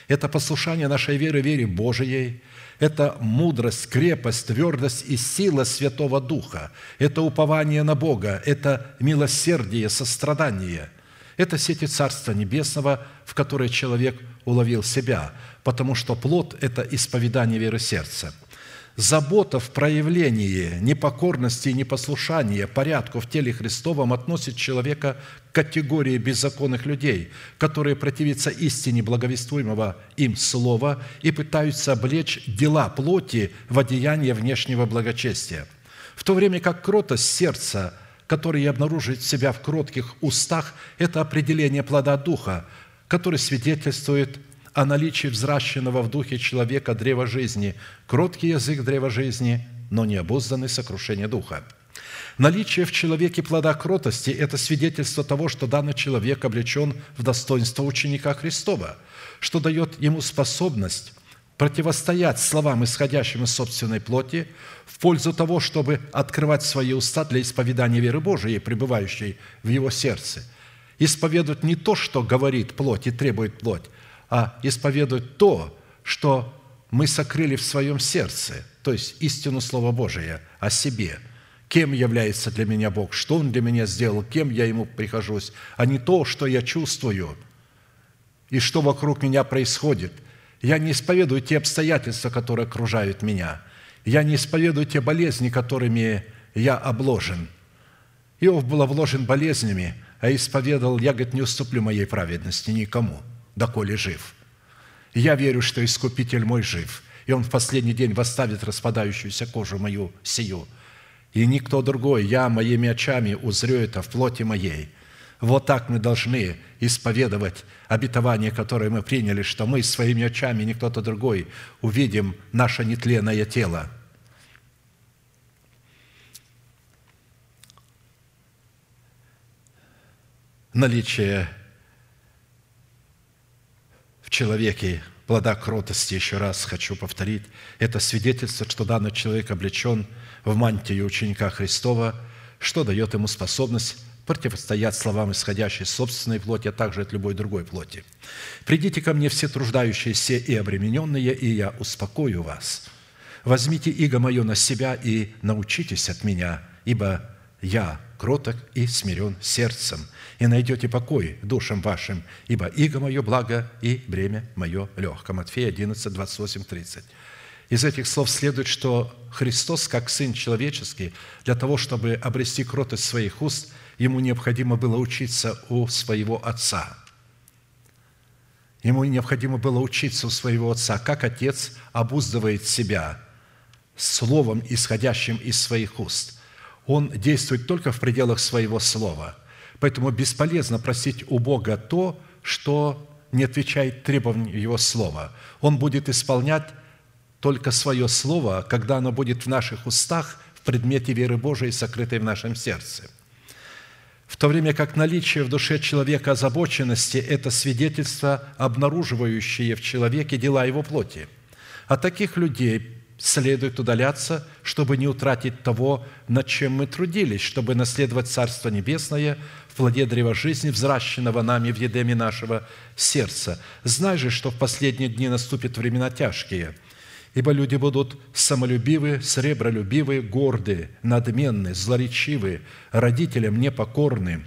это послушание нашей веры, вере Божией – это мудрость, крепость, твердость и сила Святого Духа. Это упование на Бога, это милосердие, сострадание. Это сети Царства Небесного, в которое человек уловил себя, потому что плод – это исповедание веры сердца – Забота в проявлении непокорности и непослушания порядку в теле Христовом относит человека к категории беззаконных людей, которые противятся истине благовествуемого им слова и пытаются облечь дела плоти в одеяние внешнего благочестия. В то время как кротость сердца, который обнаруживает себя в кротких устах, это определение плода Духа, который свидетельствует о наличии взращенного в духе человека древа жизни, кроткий язык древа жизни, но не обузданный сокрушение духа. Наличие в человеке плода кротости – это свидетельство того, что данный человек облечен в достоинство ученика Христова, что дает ему способность противостоять словам, исходящим из собственной плоти, в пользу того, чтобы открывать свои уста для исповедания веры Божией, пребывающей в его сердце. Исповедовать не то, что говорит плоть и требует плоть, а исповедовать то, что мы сокрыли в своем сердце, то есть истину Слова Божия о себе, кем является для меня Бог, что Он для меня сделал, кем я Ему прихожусь, а не то, что я чувствую и что вокруг меня происходит. Я не исповедую те обстоятельства, которые окружают меня. Я не исповедую те болезни, которыми я обложен. Иов был обложен болезнями, а исповедовал, я, говорит, не уступлю моей праведности никому – доколе жив. Я верю, что Искупитель мой жив, и Он в последний день восставит распадающуюся кожу мою сию. И никто другой, я моими очами узрю это в плоти моей. Вот так мы должны исповедовать обетование, которое мы приняли, что мы своими очами, не кто-то другой, увидим наше нетленное тело. Наличие человеке плода кротости, еще раз хочу повторить, это свидетельство, что данный человек облечен в мантию ученика Христова, что дает ему способность противостоять словам, исходящей из собственной плоти, а также от любой другой плоти. «Придите ко мне все труждающиеся и обремененные, и я успокою вас. Возьмите иго мое на себя и научитесь от меня, ибо я кроток и смирен сердцем, и найдете покой душам вашим, ибо иго мое благо и бремя мое легко». Матфея 11, 28, 30. Из этих слов следует, что Христос, как Сын Человеческий, для того, чтобы обрести кротость своих уст, Ему необходимо было учиться у своего Отца. Ему необходимо было учиться у своего Отца, как Отец обуздывает себя словом, исходящим из своих уст – он действует только в пределах своего слова. Поэтому бесполезно просить у Бога то, что не отвечает требованиям Его слова. Он будет исполнять только свое слово, когда оно будет в наших устах, в предмете веры Божией, сокрытой в нашем сердце. В то время как наличие в душе человека озабоченности – это свидетельство, обнаруживающее в человеке дела его плоти. А таких людей следует удаляться, чтобы не утратить того, над чем мы трудились, чтобы наследовать Царство Небесное в плоде древа жизни, взращенного нами в едеме нашего сердца. Знай же, что в последние дни наступят времена тяжкие, ибо люди будут самолюбивы, сребролюбивы, горды, надменны, злоречивы, родителям непокорны,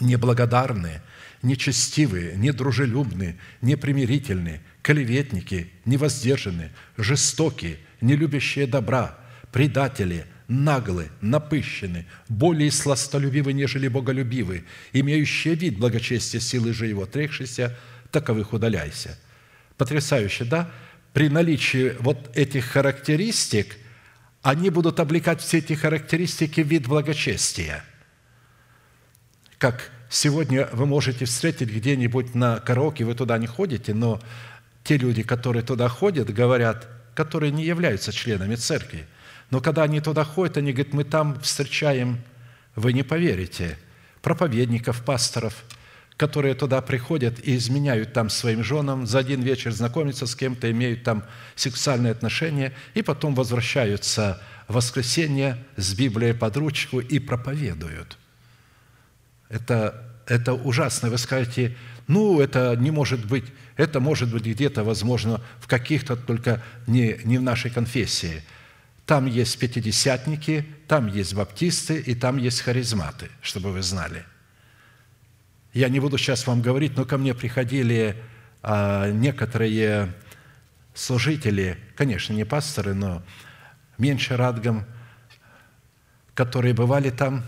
неблагодарны, нечестивые, недружелюбны, непримирительны, клеветники, невоздержаны, жестокие, не любящие добра, предатели, наглы, напыщены, более сластолюбивы, нежели боголюбивы, имеющие вид благочестия силы же его, трехшися, таковых удаляйся». Потрясающе, да? при наличии вот этих характеристик, они будут облекать все эти характеристики в вид благочестия. Как сегодня вы можете встретить где-нибудь на караоке, вы туда не ходите, но те люди, которые туда ходят, говорят, которые не являются членами церкви, но когда они туда ходят, они говорят, мы там встречаем, вы не поверите, проповедников, пасторов – которые туда приходят и изменяют там своим женам, за один вечер знакомятся с кем-то, имеют там сексуальные отношения, и потом возвращаются в воскресенье с Библией под ручку и проповедуют. Это, это ужасно. Вы скажете, ну, это не может быть, это может быть где-то, возможно, в каких-то только не, не в нашей конфессии. Там есть пятидесятники, там есть баптисты и там есть харизматы, чтобы вы знали – я не буду сейчас вам говорить, но ко мне приходили а, некоторые служители, конечно, не пасторы, но меньше радгом, которые бывали там,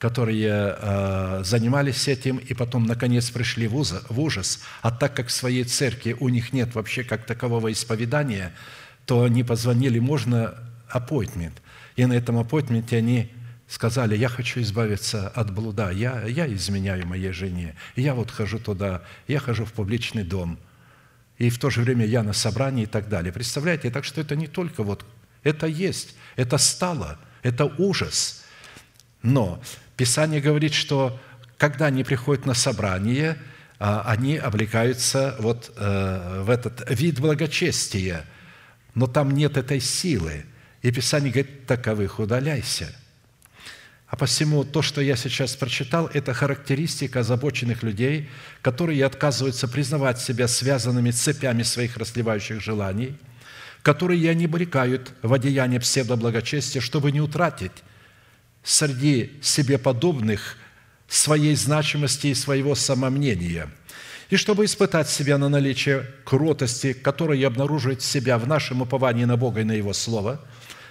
которые а, занимались этим и потом, наконец, пришли в ужас. А так как в своей церкви у них нет вообще как такового исповедания, то они позвонили, можно appointment. И на этом appointment они сказали, я хочу избавиться от блуда, я, я изменяю моей жене, я вот хожу туда, я хожу в публичный дом, и в то же время я на собрании и так далее. Представляете, так что это не только вот, это есть, это стало, это ужас. Но Писание говорит, что когда они приходят на собрание, а, они облекаются вот э, в этот вид благочестия, но там нет этой силы. И Писание говорит, таковых удаляйся – а посему то, что я сейчас прочитал, это характеристика озабоченных людей, которые отказываются признавать себя связанными цепями своих расливающих желаний, которые не обрекают в одеяние псевдоблагочестия, чтобы не утратить среди себе подобных своей значимости и своего самомнения, и чтобы испытать себя на наличие кротости, которая обнаруживает себя в нашем уповании на Бога и на Его Слово,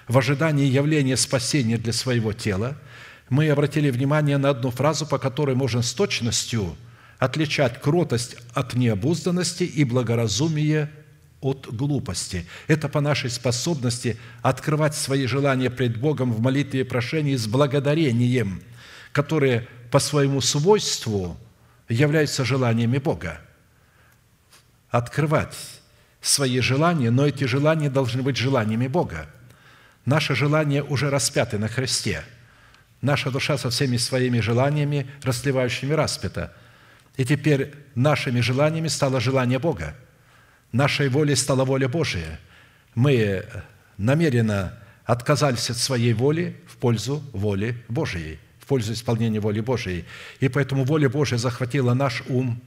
в ожидании явления спасения для своего тела – мы обратили внимание на одну фразу, по которой можно с точностью отличать кротость от необузданности и благоразумие от глупости. Это по нашей способности открывать свои желания пред Богом в молитве и прошении с благодарением, которые по своему свойству являются желаниями Бога. Открывать свои желания, но эти желания должны быть желаниями Бога. Наши желания уже распяты на Христе – Наша душа со всеми своими желаниями, расливающими распята. И теперь нашими желаниями стало желание Бога. Нашей волей стала воля Божия. Мы намеренно отказались от своей воли в пользу воли Божией, в пользу исполнения воли Божией. И поэтому воля Божия захватила наш ум,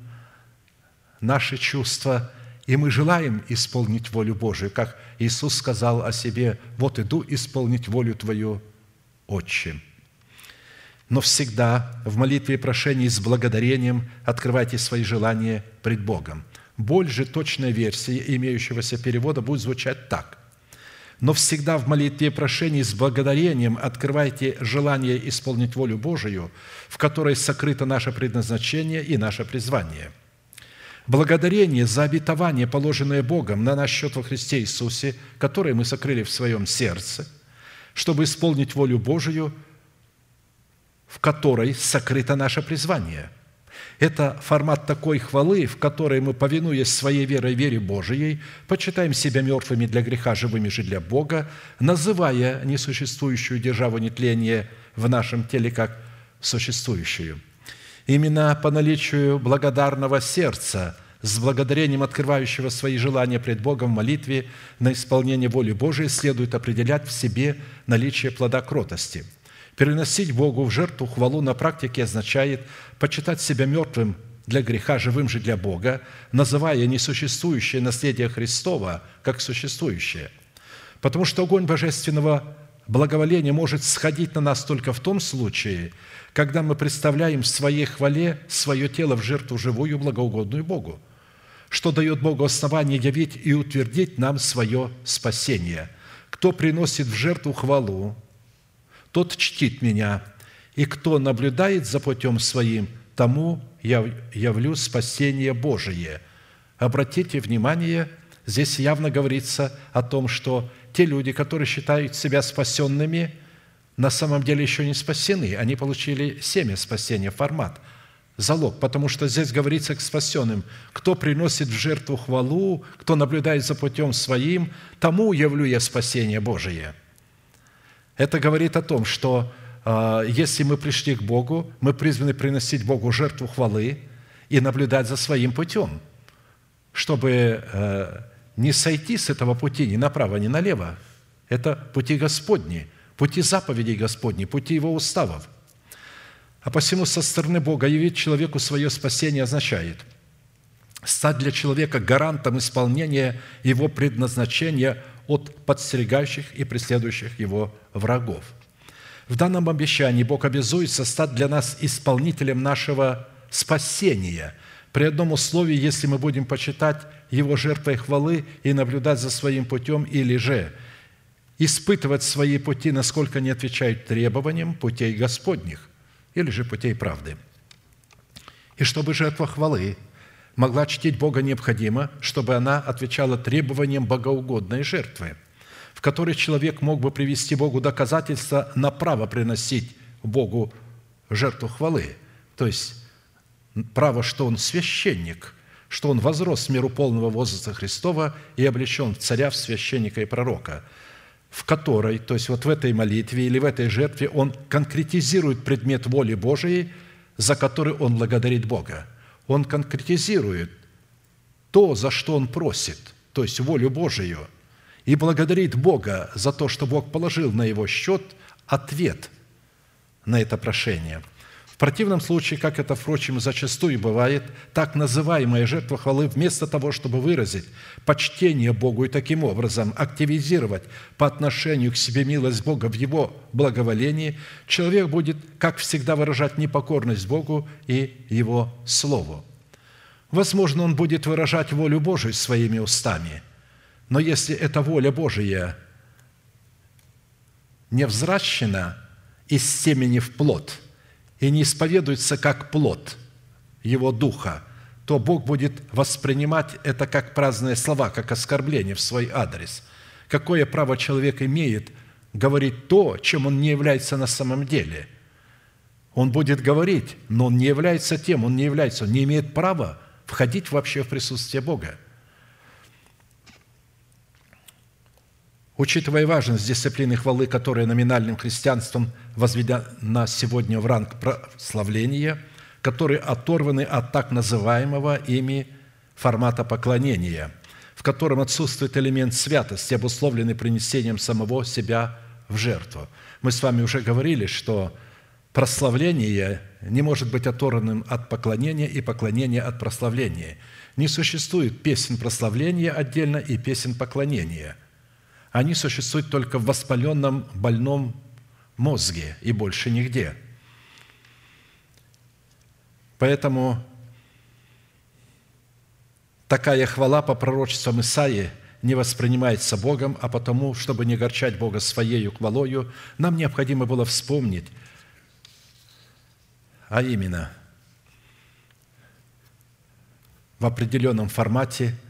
наши чувства, и мы желаем исполнить волю Божию, как Иисус сказал о себе, «Вот иду исполнить волю Твою, Отче» но всегда в молитве и прошении с благодарением открывайте свои желания пред Богом. Более точная версия имеющегося перевода будет звучать так. Но всегда в молитве и прошении с благодарением открывайте желание исполнить волю Божию, в которой сокрыто наше предназначение и наше призвание. Благодарение за обетование, положенное Богом на наш счет во Христе Иисусе, которое мы сокрыли в своем сердце, чтобы исполнить волю Божию – в которой сокрыто наше призвание. Это формат такой хвалы, в которой мы, повинуясь своей верой, вере Божией, почитаем себя мертвыми для греха, живыми же для Бога, называя несуществующую державу нетления в нашем теле как существующую. Именно по наличию благодарного сердца, с благодарением открывающего свои желания пред Богом в молитве на исполнение воли Божией, следует определять в себе наличие плода кротости – Переносить Богу в жертву хвалу на практике означает почитать себя мертвым для греха, живым же для Бога, называя несуществующее наследие Христова как существующее. Потому что огонь божественного благоволения может сходить на нас только в том случае, когда мы представляем в своей хвале свое тело в жертву живую, благоугодную Богу, что дает Богу основание явить и утвердить нам свое спасение. Кто приносит в жертву хвалу, тот чтит меня, и кто наблюдает за путем своим, тому я явлю спасение Божие». Обратите внимание, здесь явно говорится о том, что те люди, которые считают себя спасенными, на самом деле еще не спасены. Они получили семя спасения, формат, залог. Потому что здесь говорится к спасенным, кто приносит в жертву хвалу, кто наблюдает за путем своим, тому явлю я спасение Божие. Это говорит о том, что э, если мы пришли к Богу, мы призваны приносить Богу жертву хвалы и наблюдать за своим путем, чтобы э, не сойти с этого пути ни направо, ни налево. Это пути Господни – пути заповедей Господней, пути Его уставов. А посему со стороны Бога явить человеку свое спасение означает стать для человека гарантом исполнения его предназначения от подстерегающих и преследующих его врагов. В данном обещании Бог обязуется стать для нас исполнителем нашего спасения при одном условии, если мы будем почитать Его жертвой хвалы и наблюдать за своим путем, или же – испытывать свои пути, насколько они отвечают требованиям путей Господних или же путей правды. И чтобы жертва хвалы могла чтить Бога, необходимо, чтобы она отвечала требованиям богоугодной жертвы, в которой человек мог бы привести Богу доказательства на право приносить Богу жертву хвалы, то есть право, что он священник, что он возрос в миру полного возраста Христова и облечен в царя, в священника и пророка – в которой, то есть вот в этой молитве или в этой жертве, он конкретизирует предмет воли Божией, за который он благодарит Бога. Он конкретизирует то, за что он просит, то есть волю Божию, и благодарит Бога за то, что Бог положил на его счет ответ на это прошение – противном случае, как это, впрочем, зачастую бывает, так называемая жертва хвалы, вместо того, чтобы выразить почтение Богу и таким образом активизировать по отношению к себе милость Бога в Его благоволении, человек будет, как всегда, выражать непокорность Богу и Его Слову. Возможно, он будет выражать волю Божию своими устами, но если эта воля Божия не взращена из семени в плод – и не исповедуется как плод Его Духа, то Бог будет воспринимать это как праздные слова, как оскорбление в свой адрес. Какое право человек имеет говорить то, чем он не является на самом деле? Он будет говорить, но он не является тем, он не является, он не имеет права входить вообще в присутствие Бога. Учитывая важность дисциплины хвалы, которая номинальным христианством возведена сегодня в ранг прославления, которые оторваны от так называемого ими формата поклонения, в котором отсутствует элемент святости, обусловленный принесением самого себя в жертву. Мы с вами уже говорили, что прославление не может быть оторванным от поклонения и поклонение от прославления. Не существует песен прославления отдельно и песен поклонения – они существуют только в воспаленном больном мозге и больше нигде. Поэтому такая хвала по пророчествам Исаии не воспринимается Богом, а потому, чтобы не горчать Бога своей хвалою, нам необходимо было вспомнить, а именно в определенном формате –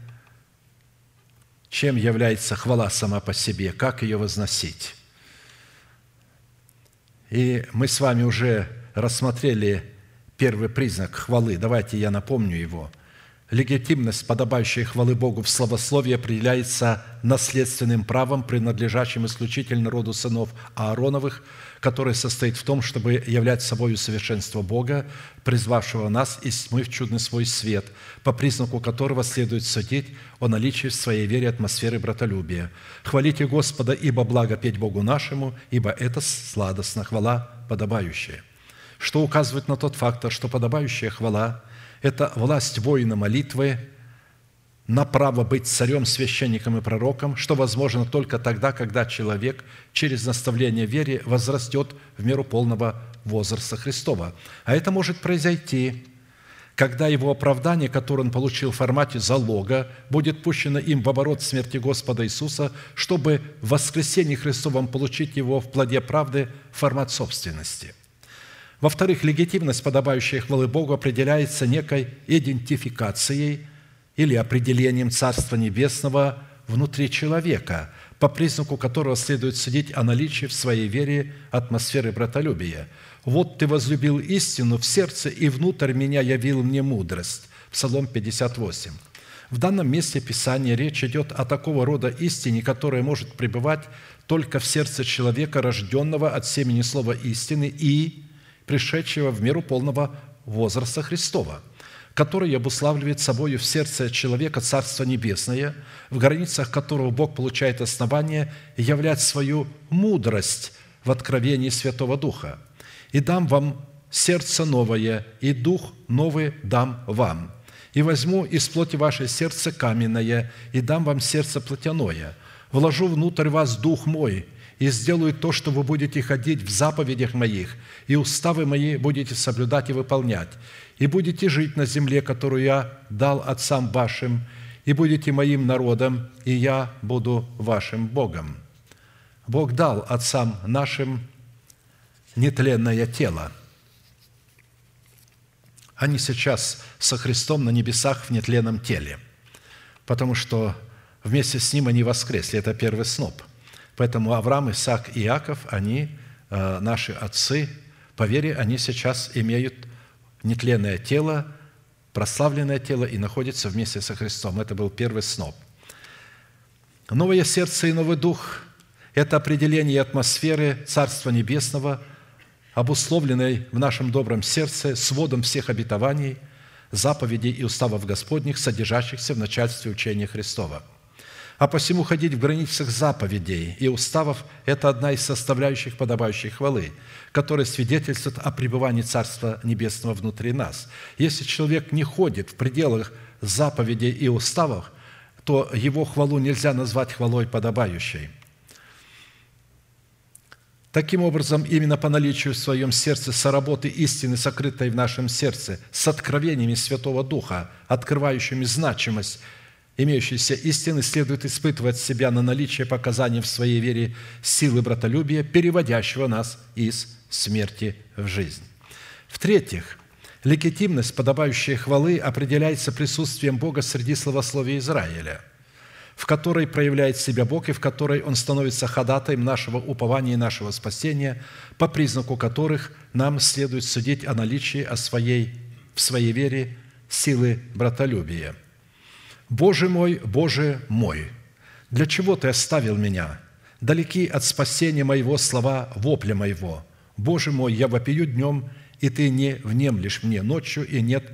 чем является хвала сама по себе, как ее возносить. И мы с вами уже рассмотрели первый признак хвалы. Давайте я напомню его. Легитимность, подобающая хвалы Богу в словословии, определяется наследственным правом, принадлежащим исключительно роду сынов Аароновых – которое состоит в том, чтобы являть собой совершенство Бога, призвавшего нас из тьмы в чудный свой свет, по признаку которого следует судить о наличии в своей вере атмосферы братолюбия. Хвалите Господа, ибо благо петь Богу нашему, ибо это сладостно, хвала подобающая. Что указывает на тот фактор, что подобающая хвала – это власть воина молитвы, на право быть царем, священником и пророком, что возможно только тогда, когда человек через наставление вере возрастет в меру полного возраста Христова. А это может произойти, когда его оправдание, которое он получил в формате залога, будет пущено им в оборот смерти Господа Иисуса, чтобы в воскресении Христовом получить его в плоде правды формат собственности. Во-вторых, легитимность, подобающая хвалы Богу, определяется некой идентификацией – или определением Царства Небесного внутри человека, по признаку которого следует судить о наличии в своей вере атмосферы братолюбия. «Вот ты возлюбил истину в сердце, и внутрь меня явил мне мудрость». Псалом 58. В данном месте Писания речь идет о такого рода истине, которая может пребывать только в сердце человека, рожденного от семени слова истины и пришедшего в меру полного возраста Христова – который обуславливает собою в сердце человека Царство Небесное, в границах которого Бог получает основание являть свою мудрость в откровении Святого Духа. «И дам вам сердце новое, и дух новый дам вам. И возьму из плоти ваше сердце каменное, и дам вам сердце плотяное. Вложу внутрь вас дух мой, и сделаю то, что вы будете ходить в заповедях моих, и уставы мои будете соблюдать и выполнять и будете жить на земле, которую я дал отцам вашим, и будете моим народом, и я буду вашим Богом». Бог дал отцам нашим нетленное тело. Они сейчас со Христом на небесах в нетленном теле, потому что вместе с Ним они воскресли. Это первый сноп. Поэтому Авраам, Исаак и Иаков, они, э, наши отцы, по вере, они сейчас имеют нетленное тело, прославленное тело и находится вместе со Христом. Это был первый сноп. Новое сердце и новый дух – это определение атмосферы Царства Небесного, обусловленной в нашем добром сердце сводом всех обетований, заповедей и уставов Господних, содержащихся в начальстве учения Христова – а посему ходить в границах заповедей и уставов – это одна из составляющих подобающей хвалы, которая свидетельствует о пребывании Царства Небесного внутри нас. Если человек не ходит в пределах заповедей и уставов, то его хвалу нельзя назвать хвалой подобающей. Таким образом, именно по наличию в своем сердце соработы истины, сокрытой в нашем сердце, с откровениями Святого Духа, открывающими значимость имеющейся истины следует испытывать себя на наличие показаний в своей вере силы братолюбия, переводящего нас из смерти в жизнь. В-третьих, легитимность подобающей хвалы определяется присутствием Бога среди словословия Израиля, в которой проявляет себя Бог и в которой Он становится ходатаем нашего упования и нашего спасения, по признаку которых нам следует судить о наличии о своей, в своей вере силы братолюбия – «Боже мой, Боже мой, для чего Ты оставил меня? Далеки от спасения моего слова вопля моего. Боже мой, я вопию днем, и Ты не внемлешь мне ночью, и нет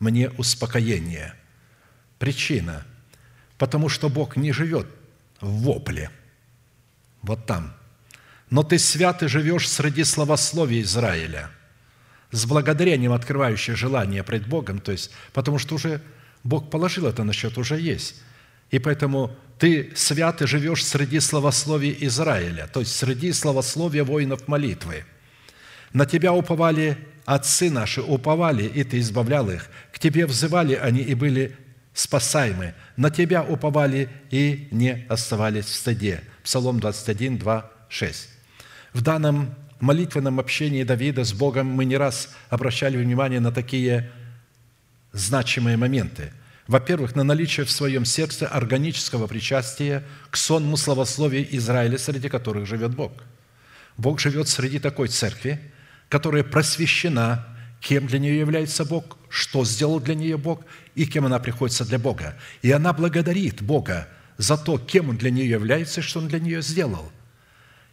мне успокоения». Причина – потому что Бог не живет в вопле, вот там. Но Ты свят и живешь среди словословия Израиля, с благодарением открывающее желание пред Богом, то есть, потому что уже Бог положил это на счет, уже есть. И поэтому ты свят и живешь среди словословий Израиля, то есть среди словословия воинов молитвы. На тебя уповали отцы наши, уповали, и ты избавлял их. К тебе взывали они и были спасаемы. На тебя уповали и не оставались в стыде. Псалом 21, 2, 6. В данном молитвенном общении Давида с Богом мы не раз обращали внимание на такие значимые моменты. Во-первых, на наличие в своем сердце органического причастия к сонму славословия Израиля, среди которых живет Бог. Бог живет среди такой церкви, которая просвещена, кем для нее является Бог, что сделал для нее Бог и кем она приходится для Бога. И она благодарит Бога за то, кем Он для нее является и что Он для нее сделал.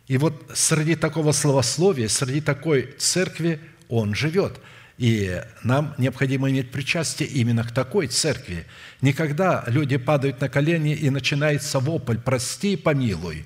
И вот среди такого словословия, среди такой церкви Он живет – и нам необходимо иметь причастие именно к такой церкви. Никогда люди падают на колени и начинается вопль «прости, помилуй»,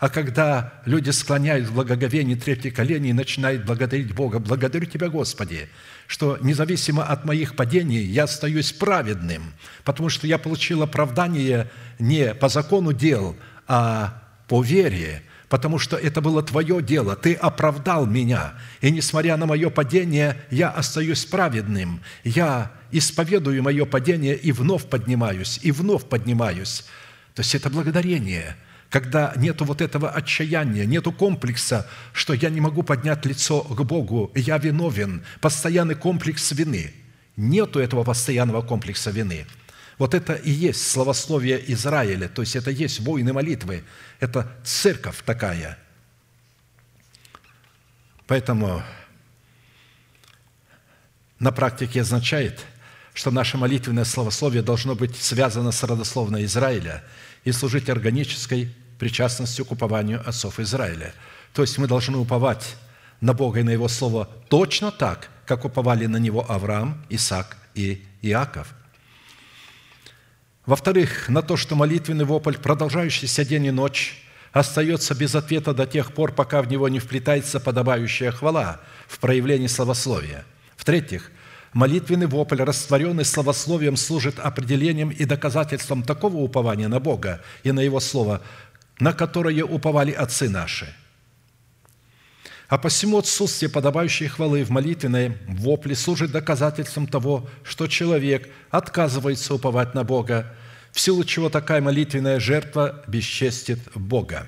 а когда люди склоняют в благоговении третье колени и начинают благодарить Бога, «Благодарю Тебя, Господи, что независимо от моих падений я остаюсь праведным, потому что я получил оправдание не по закону дел, а по вере, потому что это было Твое дело, Ты оправдал меня, и несмотря на мое падение, я остаюсь праведным, я исповедую мое падение и вновь поднимаюсь, и вновь поднимаюсь. То есть это благодарение, когда нету вот этого отчаяния, нету комплекса, что я не могу поднять лицо к Богу, я виновен, постоянный комплекс вины. Нету этого постоянного комплекса вины – Вот это и есть словословие Израиля, то есть это есть воины молитвы, это церковь такая. Поэтому на практике означает, что наше молитвенное словословие должно быть связано с родословной Израиля и служить органической причастностью к упованию отцов Израиля. То есть мы должны уповать на Бога и на Его Слово точно так, как уповали на Него Авраам, Исаак и Иаков. Во-вторых, на то, что молитвенный вопль, продолжающийся день и ночь, остается без ответа до тех пор, пока в него не вплетается подобающая хвала в проявлении словословия. В-третьих, молитвенный вопль, растворенный словословием, служит определением и доказательством такого упования на Бога и на Его Слово, на которое уповали отцы наши – а посему отсутствие подобающей хвалы в молитвенной вопле служит доказательством того, что человек отказывается уповать на Бога, в силу чего такая молитвенная жертва бесчестит Бога.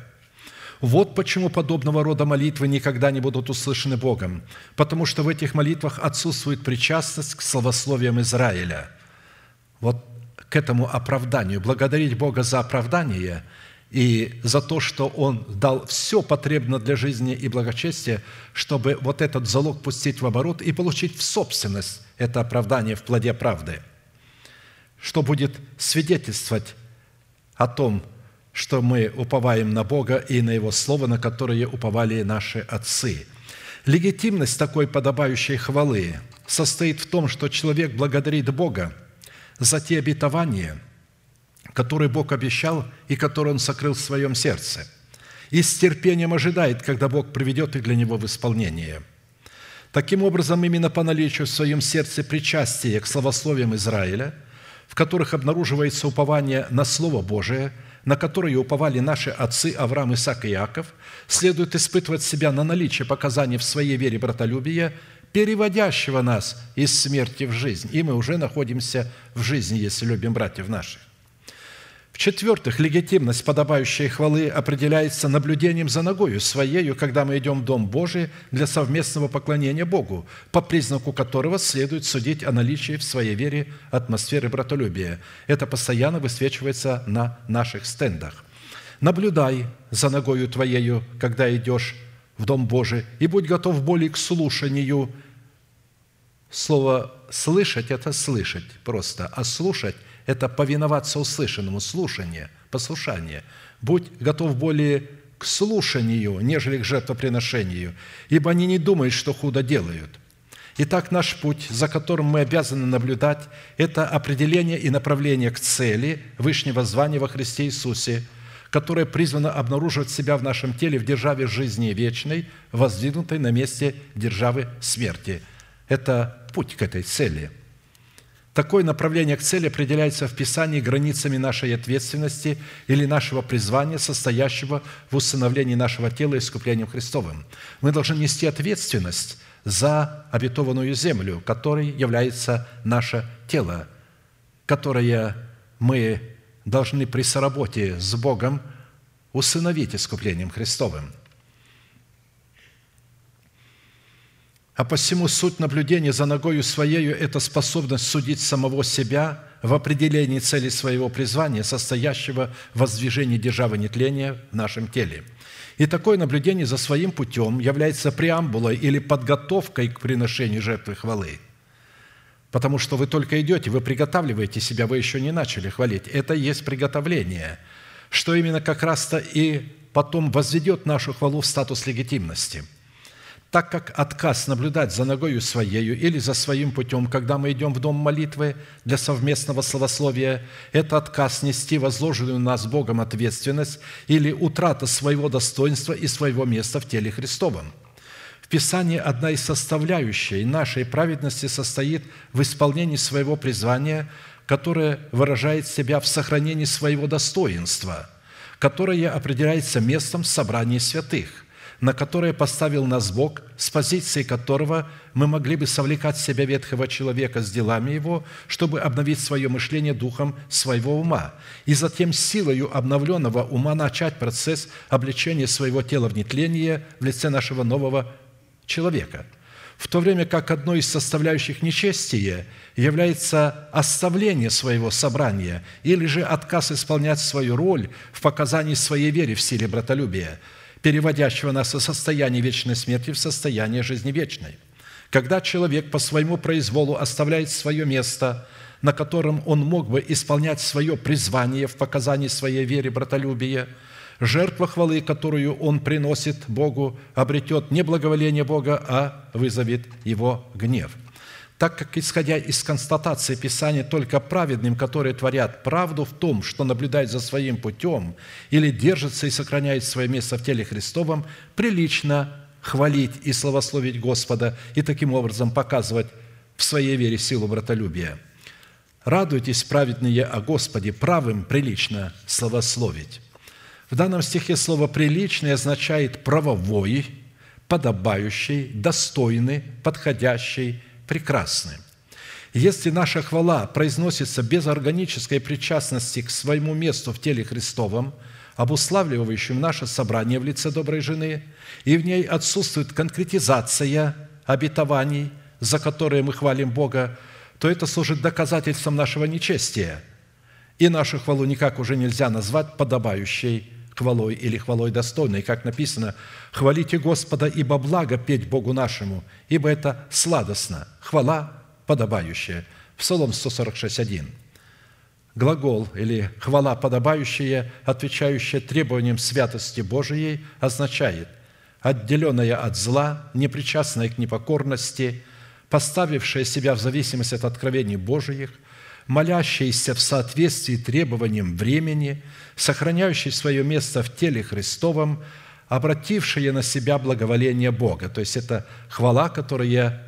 Вот почему подобного рода молитвы никогда не будут услышаны Богом, потому что в этих молитвах отсутствует причастность к словословиям Израиля. Вот к этому оправданию. Благодарить Бога за оправдание – и за то, что Он дал все потребно для жизни и благочестия, чтобы вот этот залог пустить в оборот и получить в собственность это оправдание в плоде правды, что будет свидетельствовать о том, что мы уповаем на Бога и на Его Слово, на которое уповали наши отцы. Легитимность такой подобающей хвалы состоит в том, что человек благодарит Бога за те обетования – который Бог обещал и который Он сокрыл в своем сердце, и с терпением ожидает, когда Бог приведет их для него в исполнение. Таким образом, именно по наличию в своем сердце причастия к словословиям Израиля, в которых обнаруживается упование на Слово Божие, на которое уповали наши отцы Авраам, Исаак и Иаков, следует испытывать себя на наличие показаний в своей вере братолюбия, переводящего нас из смерти в жизнь. И мы уже находимся в жизни, если любим братьев наших. В-четвертых, легитимность подобающей хвалы определяется наблюдением за ногою своею, когда мы идем в Дом Божий для совместного поклонения Богу, по признаку которого следует судить о наличии в своей вере атмосферы братолюбия. Это постоянно высвечивается на наших стендах. «Наблюдай за ногою твоею, когда идешь в Дом Божий, и будь готов более к слушанию». Слово «слышать» – это слышать просто, а слушать – это повиноваться услышанному, слушание, послушание. Будь готов более к слушанию, нежели к жертвоприношению, ибо они не думают, что худо делают. Итак, наш путь, за которым мы обязаны наблюдать, это определение и направление к цели Вышнего звания во Христе Иисусе, которое призвано обнаруживать себя в нашем теле в державе жизни вечной, воздвигнутой на месте державы смерти. Это путь к этой цели – Такое направление к цели определяется в Писании границами нашей ответственности или нашего призвания, состоящего в установлении нашего тела искуплением Христовым. Мы должны нести ответственность за обетованную землю, которой является наше тело, которое мы должны при соработе с Богом усыновить искуплением Христовым – А посему суть наблюдения за ногою Своею – это способность судить самого себя в определении цели своего призвания, состоящего в воздвижении державы нетления в нашем теле. И такое наблюдение за своим путем является преамбулой или подготовкой к приношению жертвы хвалы. Потому что вы только идете, вы приготавливаете себя, вы еще не начали хвалить. Это и есть приготовление, что именно как раз-то и потом возведет нашу хвалу в статус легитимности – так как отказ наблюдать за ногою своею или за своим путем, когда мы идем в дом молитвы для совместного словословия, это отказ нести возложенную на нас Богом ответственность или утрата своего достоинства и своего места в теле Христовом. В Писании одна из составляющей нашей праведности состоит в исполнении своего призвания, которое выражает себя в сохранении своего достоинства, которое определяется местом собрания святых – на которое поставил нас Бог, с позиции которого мы могли бы совлекать себя ветхого человека с делами его, чтобы обновить свое мышление духом своего ума, и затем силою обновленного ума начать процесс обличения своего тела в нетление в лице нашего нового человека – в то время как одной из составляющих нечестия является оставление своего собрания или же отказ исполнять свою роль в показании своей веры в силе братолюбия, переводящего нас из состояния вечной смерти в состояние жизни вечной. Когда человек по своему произволу оставляет свое место, на котором он мог бы исполнять свое призвание в показании своей веры братолюбия – жертва хвалы, которую он приносит Богу, обретет не благоволение Бога, а вызовет его гнев. Так как, исходя из констатации Писания, только праведным, которые творят правду в том, что наблюдают за своим путем или держатся и сохраняют свое место в теле Христовом, прилично хвалить и славословить Господа и таким образом показывать в своей вере силу братолюбия. Радуйтесь, праведные о Господе, правым прилично славословить. В данном стихе слово «приличный» означает правовой, подобающий, достойный, подходящий, прекрасный. Если наша хвала произносится без органической причастности к своему месту в теле Христовом, обуславливающим наше собрание в лице доброй жены, и в ней отсутствует конкретизация обетований, за которые мы хвалим Бога, то это служит доказательством нашего нечестия, и нашу хвалу никак уже нельзя назвать подобающей хвалой или хвалой достойной, как написано, «Хвалите Господа, ибо благо петь Богу нашему, ибо это сладостно, хвала подобающая». Псалом 146, Глагол или хвала подобающая, отвечающая требованиям святости Божией, означает отделенная от зла, непричастная к непокорности, поставившая себя в зависимость от откровений Божиих – молящийся в соответствии требованиям времени, сохраняющий свое место в теле Христовом, обратившие на себя благоволение Бога. То есть это хвала, которая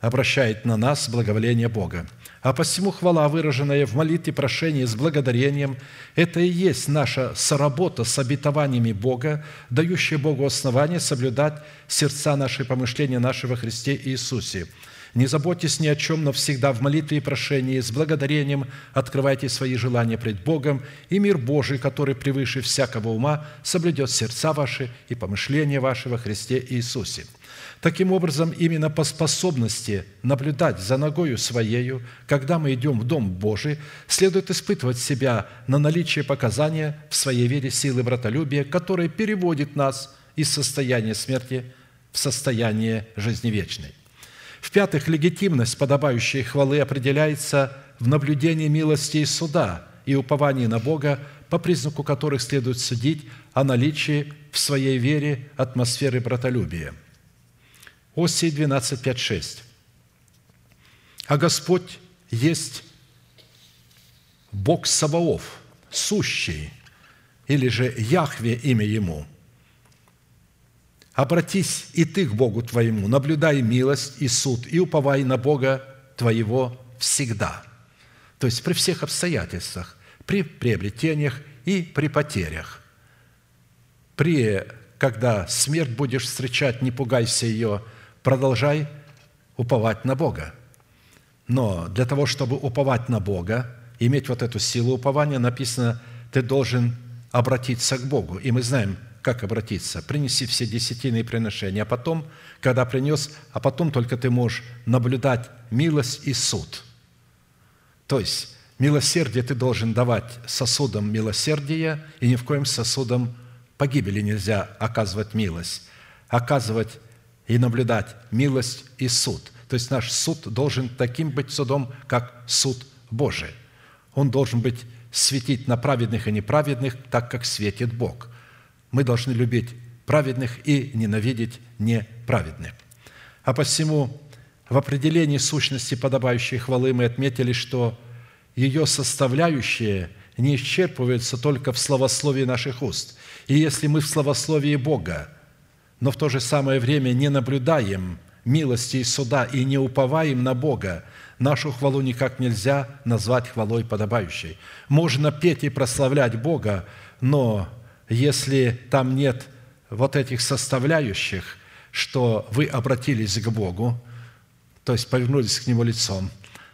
обращает на нас благоволение Бога. А посему хвала, выраженная в молитве прошении с благодарением, это и есть наша соработа с обетованиями Бога, дающая Богу основание соблюдать сердца наши помышления нашего Христе Иисусе – не заботьтесь ни о чем, но всегда в молитве и прошении с благодарением открывайте свои желания пред Богом, и мир Божий, который превыше всякого ума, соблюдет сердца ваши и помышления ваши во Христе Иисусе». Таким образом, именно по способности наблюдать за ногою Своею, когда мы идем в Дом Божий, следует испытывать себя на наличие показания в своей вере силы братолюбия, которое переводит нас из состояния смерти в состояние жизни вечной. В-пятых, легитимность подобающей хвалы определяется в наблюдении милости и суда и уповании на Бога, по признаку которых следует судить о наличии в своей вере атмосферы братолюбия. Осий 12, 5, 6. «А Господь есть Бог Саваоф, сущий, или же Яхве имя Ему, Обратись и ты к Богу твоему, наблюдай милость и суд, и уповай на Бога твоего всегда». То есть при всех обстоятельствах, при приобретениях и при потерях. При, когда смерть будешь встречать, не пугайся ее, продолжай уповать на Бога. Но для того, чтобы уповать на Бога, иметь вот эту силу упования, написано, ты должен обратиться к Богу. И мы знаем, как обратиться? Принеси все десятины приношения, а потом, когда принес, а потом только ты можешь наблюдать милость и суд. То есть, милосердие ты должен давать сосудом милосердия, и ни в коем сосудом погибели нельзя оказывать милость. Оказывать и наблюдать милость и суд. То есть наш суд должен таким быть судом, как суд Божий. Он должен быть светить на праведных и неправедных, так как светит Бог мы должны любить праведных и ненавидеть неправедных. А посему в определении сущности подобающей хвалы мы отметили, что ее составляющие не исчерпываются только в словословии наших уст. И если мы в словословии Бога, но в то же самое время не наблюдаем милости и суда и не уповаем на Бога, нашу хвалу никак нельзя назвать хвалой подобающей. Можно петь и прославлять Бога, но если там нет вот этих составляющих, что вы обратились к Богу, то есть повернулись к Нему лицом,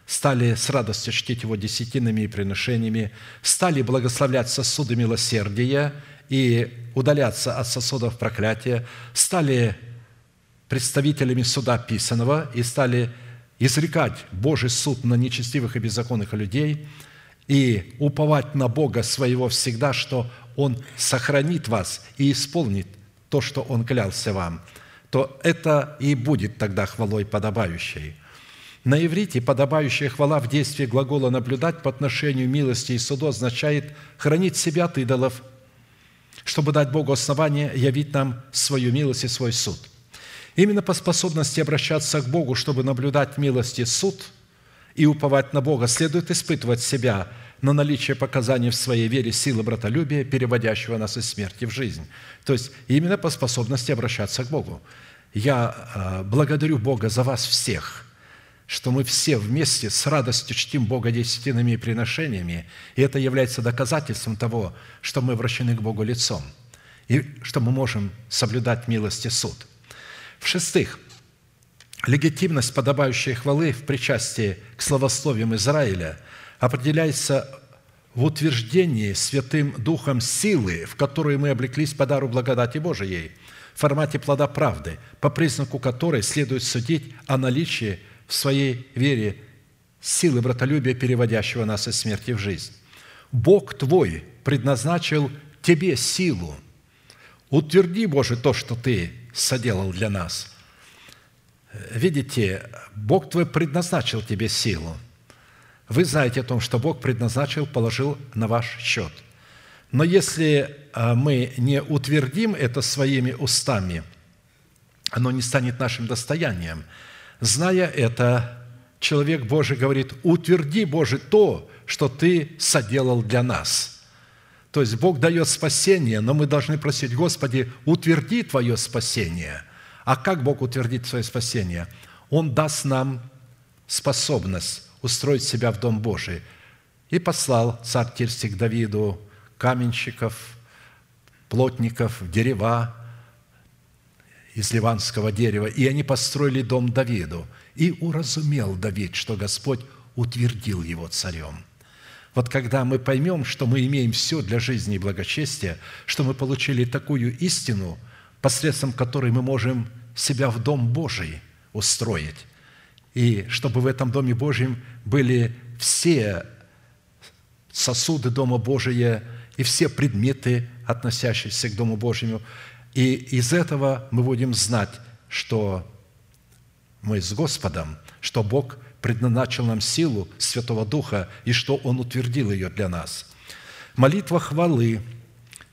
стали с радостью чтить Его десятинами и приношениями, стали благословлять сосуды милосердия и удаляться от сосудов проклятия, стали представителями суда писаного и стали изрекать Божий суд на нечестивых и беззаконных людей и уповать на Бога своего всегда, что Он сохранит вас и исполнит то, что Он клялся вам, то это и будет тогда хвалой подобающей. На иврите подобающая хвала в действии глагола «наблюдать» по отношению милости и суду означает хранить себя от идолов, чтобы дать Богу основание явить нам свою милость и свой суд – Именно по способности обращаться к Богу, чтобы наблюдать милость и суд и уповать на Бога, следует испытывать себя на наличие показаний в своей вере силы братолюбия, переводящего нас из смерти в жизнь. То есть именно по способности обращаться к Богу. Я а, благодарю Бога за вас всех – что мы все вместе с радостью чтим Бога десятинными приношениями, и это является доказательством того, что мы вращены к Богу лицом, и что мы можем соблюдать милость и суд. В-шестых, легитимность подобающей хвалы в причастии к словословиям Израиля определяется в утверждении Святым Духом силы, в которую мы облеклись по дару благодати Божией, в формате плода правды, по признаку которой следует судить о наличии в своей вере силы братолюбия, переводящего нас из смерти в жизнь. Бог твой предназначил тебе силу. Утверди, Боже, то, что ты соделал для нас. Видите, Бог твой предназначил тебе силу. Вы знаете о том, что Бог предназначил, положил на ваш счет. Но если а, мы не утвердим это своими устами, оно не станет нашим достоянием. Зная это, человек Божий говорит, утверди, Боже, то, что Ты соделал для нас – то есть Бог дает спасение, но мы должны просить, Господи, утверди Твое спасение. А как Бог утвердит свое спасение? Он даст нам способность устроить себя в Дом Божий. И послал царь Тирсик Давиду каменщиков, плотников, дерева из ливанского дерева, и они построили дом Давиду. И уразумел Давид, что Господь утвердил его царем. Вот когда мы поймем, что мы имеем все для жизни и благочестия, что мы получили такую истину, посредством которой мы можем себя в Дом Божий устроить, и чтобы в этом Доме Божьем были все сосуды Дома Божия и все предметы, относящиеся к Дому Божьему. И из этого мы будем знать, что мы с Господом, что Бог – предназначил нам силу Святого Духа и что Он утвердил ее для нас. Молитва хвалы,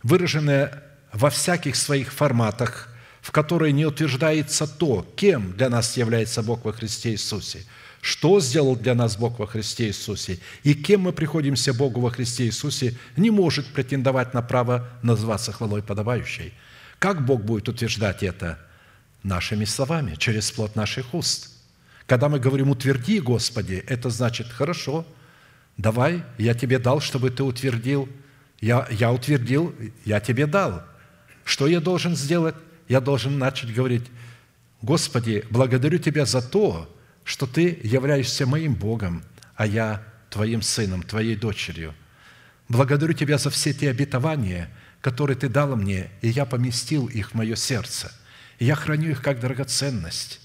выраженная во всяких своих форматах, в которой не утверждается то, кем для нас является Бог во Христе Иисусе, что сделал для нас Бог во Христе Иисусе и кем мы приходимся Богу во Христе Иисусе, не может претендовать на право назваться хвалой подобающей. Как Бог будет утверждать это? Нашими словами, через плод наших уст – когда мы говорим «утверди, Господи», это значит «хорошо, давай, я тебе дал, чтобы ты утвердил». Я, я утвердил, я тебе дал. Что я должен сделать? Я должен начать говорить, «Господи, благодарю Тебя за то, что Ты являешься моим Богом, а я Твоим сыном, Твоей дочерью. Благодарю Тебя за все те обетования, которые Ты дал мне, и я поместил их в мое сердце. Я храню их как драгоценность.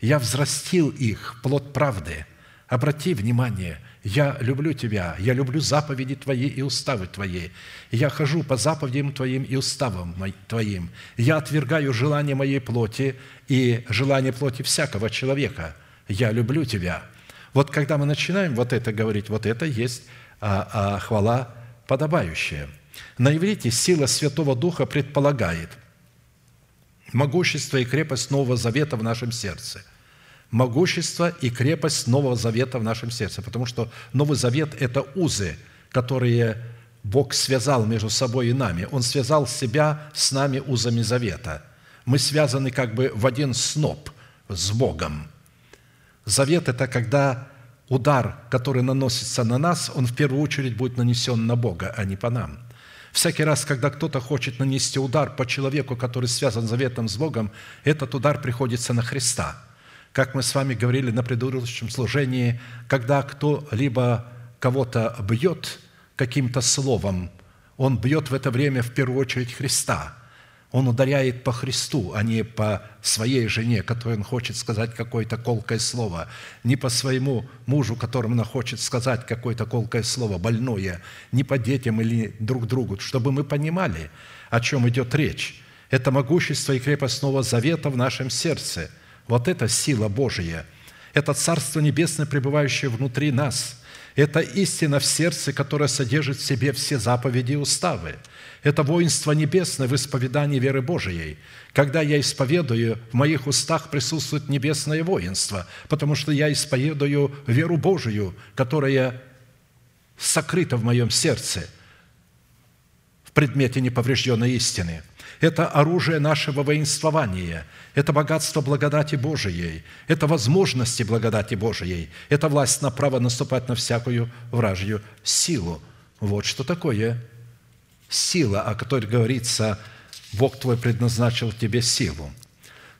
Я взрастил их, плод правды. Обрати внимание, я люблю Тебя, я люблю заповеди Твои и уставы Твои. Я хожу по заповедям Твоим и уставам Твоим. Я отвергаю желание моей плоти и желание плоти всякого человека. Я люблю Тебя. Вот когда мы начинаем вот это говорить, вот это есть а, а, хвала подобающая. На иврите сила Святого Духа предполагает могущество и крепость Нового Завета в нашем сердце – могущество и крепость Нового Завета в нашем сердце, потому что Новый Завет – это узы, которые Бог связал между собой и нами. Он связал себя с нами узами завета. Мы связаны как бы в один сноп с Богом. Завет – это когда удар, который наносится на нас, он в первую очередь будет нанесен на Бога, а не по нам. Всякий раз, когда кто-то хочет нанести удар по человеку, который связан заветом с Богом, этот удар приходится на Христа – как мы с вами говорили на предыдущем служении, когда кто-либо кого-то бьет каким-то словом, он бьет в это время в первую очередь Христа. Он ударяет по Христу, а не по своей жене, которой он хочет сказать какое-то колкое слово, не по своему мужу, которому он хочет сказать какое-то колкое слово, больное, не по детям или друг другу, чтобы мы понимали, о чем идет речь. Это могущество и крепость Нового Завета в нашем сердце. Вот это сила Божия. Это Царство Небесное, пребывающее внутри нас. Это истина в сердце, которая содержит в себе все заповеди и уставы – это воинство небесное в исповедании веры Божией. Когда я исповедую, в моих устах присутствует небесное воинство, потому что я исповедую веру Божию, которая сокрыта в моем сердце в предмете неповрежденной истины. Это оружие нашего воинствования, это богатство благодати Божией, это возможности благодати Божией, это власть на право наступать на всякую вражью силу. Вот что такое сила, о которой говорится, Бог твой предназначил тебе силу.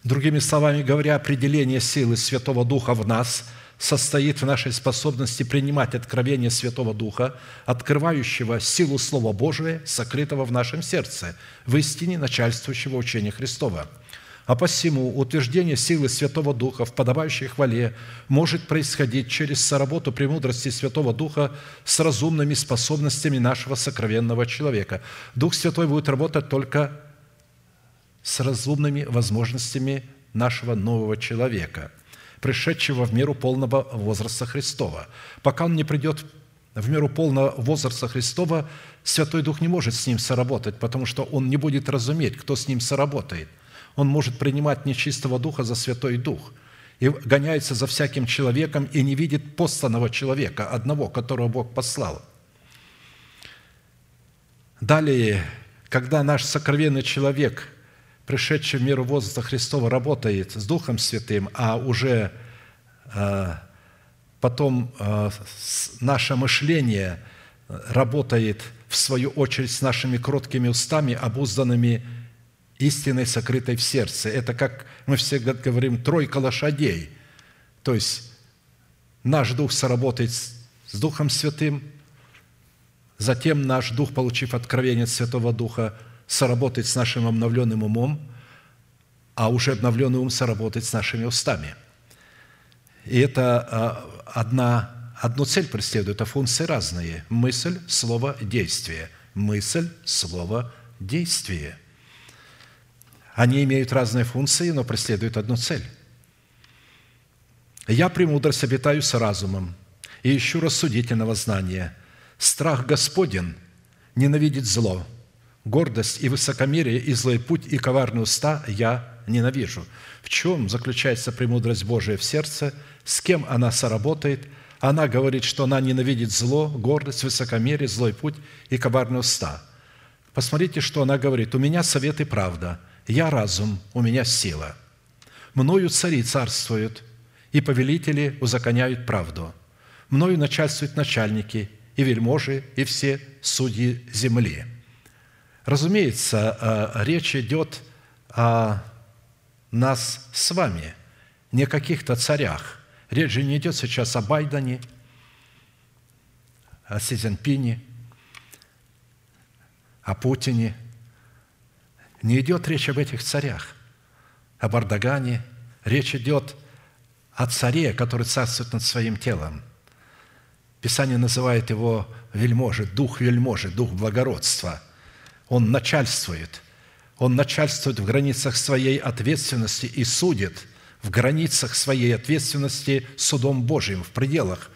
Другими словами говоря, определение силы Святого Духа в нас состоит в нашей способности принимать откровение Святого Духа, открывающего силу Слова Божия, сокрытого в нашем сердце, в истине начальствующего учения Христова – а посему утверждение силы Святого Духа в подобающей хвале может происходить через соработу премудрости Святого Духа с разумными способностями нашего сокровенного человека. Дух Святой будет работать только с разумными возможностями нашего нового человека, пришедшего в меру полного возраста Христова. Пока он не придет в меру полного возраста Христова, Святой Дух не может с ним соработать, потому что он не будет разуметь, кто с ним соработает – он может принимать нечистого духа за Святой Дух и гоняется за всяким человеком и не видит посланного человека, одного, которого Бог послал. Далее, когда наш сокровенный человек, пришедший в мир возраста Христова, работает с Духом Святым, а уже э, потом э, наше мышление работает в свою очередь с нашими кроткими устами, обузданными истиной, сокрытой в сердце. Это, как мы все говорим, тройка лошадей. То есть наш дух соработает с Духом Святым, затем наш дух, получив откровение от Святого Духа, соработает с нашим обновленным умом, а уже обновленный ум соработает с нашими устами. И это а, одна, одну цель преследует, а функции разные. Мысль, слово, действие. Мысль, слово, действие – они имеют разные функции, но преследуют одну цель. «Я премудрость обитаю с разумом и ищу рассудительного знания. Страх Господен ненавидит зло, гордость и высокомерие, и злой путь, и коварные уста я ненавижу». В чем заключается премудрость Божия в сердце? С кем она соработает? Она говорит, что она ненавидит зло, гордость, высокомерие, злой путь и коварные уста. Посмотрите, что она говорит. «У меня совет и правда – я разум, у меня сила. Мною цари царствуют, и повелители узаконяют правду. Мною начальствуют начальники, и вельможи, и все судьи земли». Разумеется, э, речь идет о нас с вами, не о каких-то царях. Речь же не идет сейчас о Байдене, о Си о Путине – не идет речь об этих царях, об Ардагане. Речь идет о царе, который царствует над своим телом. Писание называет его вельможи, дух вельможи, дух благородства. Он начальствует. Он начальствует в границах своей ответственности и судит в границах своей ответственности судом Божьим, в пределах.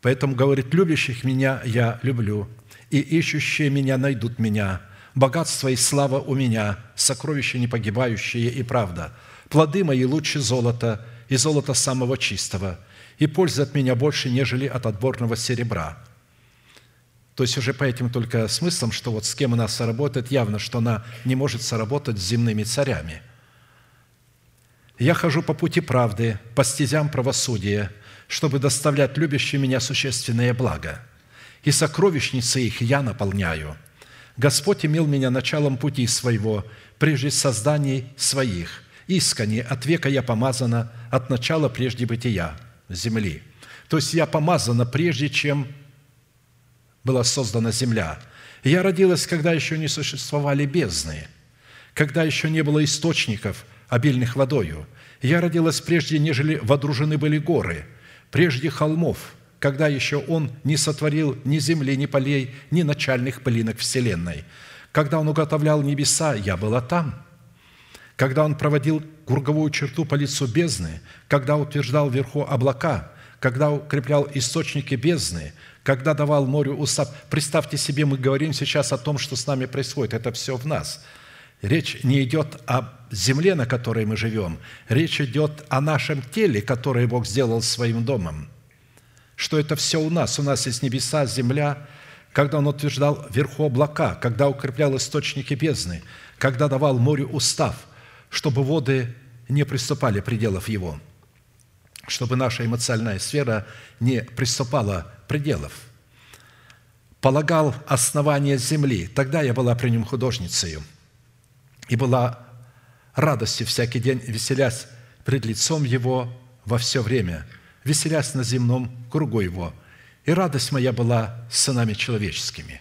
Поэтому говорит, любящих меня я люблю, и ищущие меня найдут меня – богатство и слава у меня, сокровища непогибающие и правда. Плоды мои лучше золота и золота самого чистого, и польза от меня больше, нежели от отборного серебра». То есть уже по этим только смыслам, что вот с кем она соработает, явно, что она не может соработать с земными царями. «Я хожу по пути правды, по стезям правосудия, чтобы доставлять любящим меня существенное благо, и сокровищницы их я наполняю». Господь имел меня началом пути своего, прежде созданий своих. Искренне от века я помазана, от начала прежде бытия земли. То есть я помазана прежде, чем была создана земля. Я родилась, когда еще не существовали бездны. когда еще не было источников, обильных водою. Я родилась прежде, нежели водружены были горы, прежде холмов, когда еще Он не сотворил ни земли, ни полей, ни начальных пылинок вселенной. Когда Он уготовлял небеса, я была там. Когда Он проводил круговую черту по лицу бездны, когда утверждал вверху облака, когда укреплял источники бездны, когда давал морю устав. Представьте себе, мы говорим сейчас о том, что с нами происходит. Это все в нас. Речь не идет о земле, на которой мы живем. Речь идет о нашем теле, которое Бог сделал своим домом. Что это все у нас. У нас есть небеса, земля, когда Он утверждал вверху облака, когда укреплял источники бездны, когда давал морю устав, чтобы воды не приступали пределов Его, чтобы наша эмоциональная сфера не приступала пределов. Полагал основание земли. Тогда я была при нем художницей и была радостью всякий день, веселясь пред лицом Его во все время, веселясь на земном кругу Его. И радость моя была с сынами человеческими».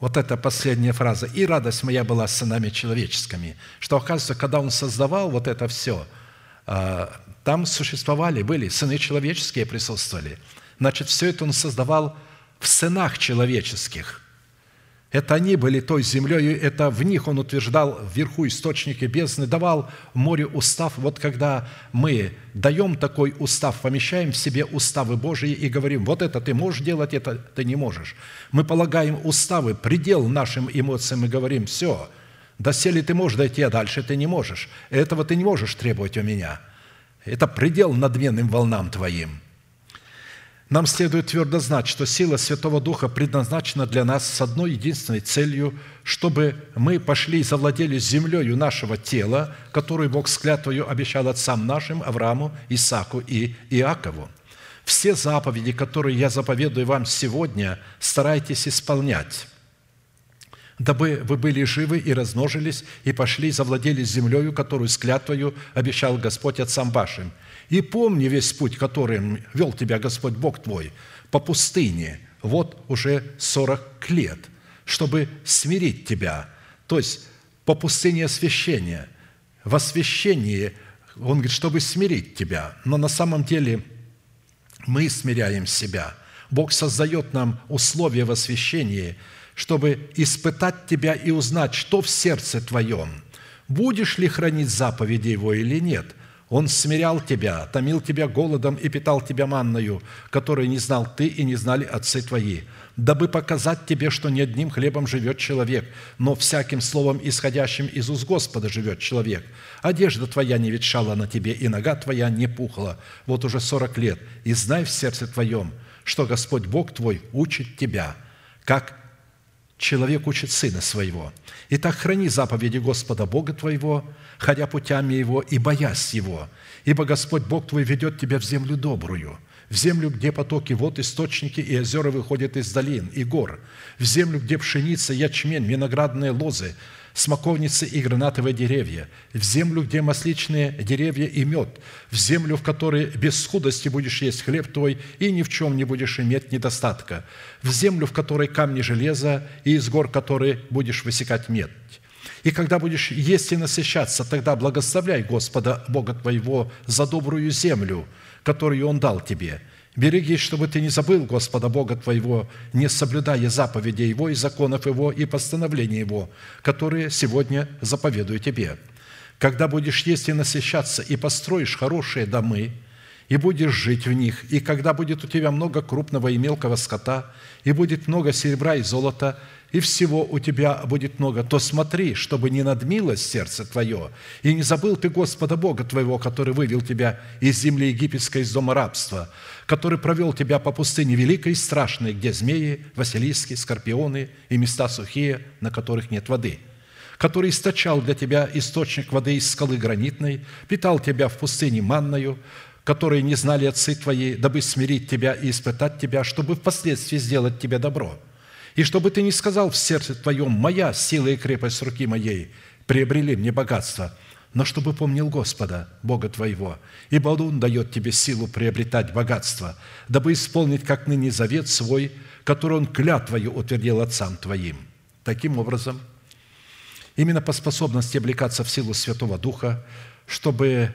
Вот эта последняя фраза. «И радость моя была с сынами человеческими». Что, оказывается, когда Он создавал вот это все, а, там существовали, были, сыны человеческие присутствовали. Значит, все это Он создавал в сынах человеческих – это они были той землей, это в них он утверждал вверху источники бездны, давал море устав. Вот когда мы даем такой устав, помещаем в себе уставы Божьи и говорим, вот это ты можешь делать, это ты не можешь. Мы полагаем уставы, предел нашим эмоциям и говорим, все, до сели ты можешь дойти, а дальше ты не можешь. Этого ты не можешь требовать у меня. Это предел надменным волнам твоим – нам следует твердо знать, что сила Святого Духа предназначена для нас с одной единственной целью, чтобы мы пошли и завладели землею нашего тела, которую Бог с клятвою обещал отцам нашим, Аврааму, Исаку и Иакову. Все заповеди, которые я заповедую вам сегодня, старайтесь исполнять, дабы вы были живы и размножились, и пошли завладели землею, которую с клятвою обещал Господь отцам вашим – и помни весь путь, которым вел тебя Господь Бог твой по пустыне, вот уже сорок лет, чтобы смирить тебя. То есть по пустыне освящения. В освящении, он говорит, чтобы смирить тебя. Но на самом деле мы смиряем себя. Бог создает нам условия в освящении, чтобы испытать тебя и узнать, что в сердце твоем. Будешь ли хранить заповеди Его или нет – он смирял тебя, томил тебя голодом и питал тебя манною, которую не знал ты и не знали отцы твои, дабы показать тебе, что не одним хлебом живет человек, но всяким словом, исходящим из уст Господа, живет человек. Одежда твоя не ветшала на тебе, и нога твоя не пухла. Вот уже сорок лет. И знай в сердце твоем, что Господь Бог твой учит тебя, как человек учит сына своего. Итак, храни заповеди Господа Бога твоего, ходя путями Его и боясь Его. Ибо Господь Бог твой ведет тебя в землю добрую, в землю, где потоки вод, источники и озера выходят из долин и гор, в землю, где пшеница, ячмень, виноградные лозы, смоковницы и гранатовые деревья, в землю, где масличные деревья и мед, в землю, в которой без скудости будешь есть хлеб твой и ни в чем не будешь иметь недостатка, в землю, в которой камни железа и из гор которой будешь высекать медь. И когда будешь есть и насыщаться, тогда благословляй Господа Бога твоего за добрую землю, которую Он дал тебе. Берегись, чтобы ты не забыл Господа Бога твоего, не соблюдая заповедей Его и законов Его и постановлений Его, которые сегодня заповедую тебе. Когда будешь есть и насыщаться, и построишь хорошие домы, и будешь жить в них, и когда будет у тебя много крупного и мелкого скота, и будет много серебра и золота, и всего у тебя будет много, то смотри, чтобы не надмилось сердце твое, и не забыл ты Господа Бога твоего, который вывел тебя из земли египетской, из дома рабства, который провел тебя по пустыне великой и страшной, где змеи, василиски, скорпионы и места сухие, на которых нет воды, который источал для тебя источник воды из скалы гранитной, питал тебя в пустыне манною, которые не знали отцы твои, дабы смирить тебя и испытать тебя, чтобы впоследствии сделать тебе добро – и чтобы ты не сказал в сердце твоем, «Моя сила и крепость руки моей приобрели мне богатство», но чтобы помнил Господа, Бога твоего, ибо Он дает тебе силу приобретать богатство, дабы исполнить, как ныне, завет свой, который Он клятвою утвердил отцам твоим. Таким образом, именно по способности облекаться в силу Святого Духа, чтобы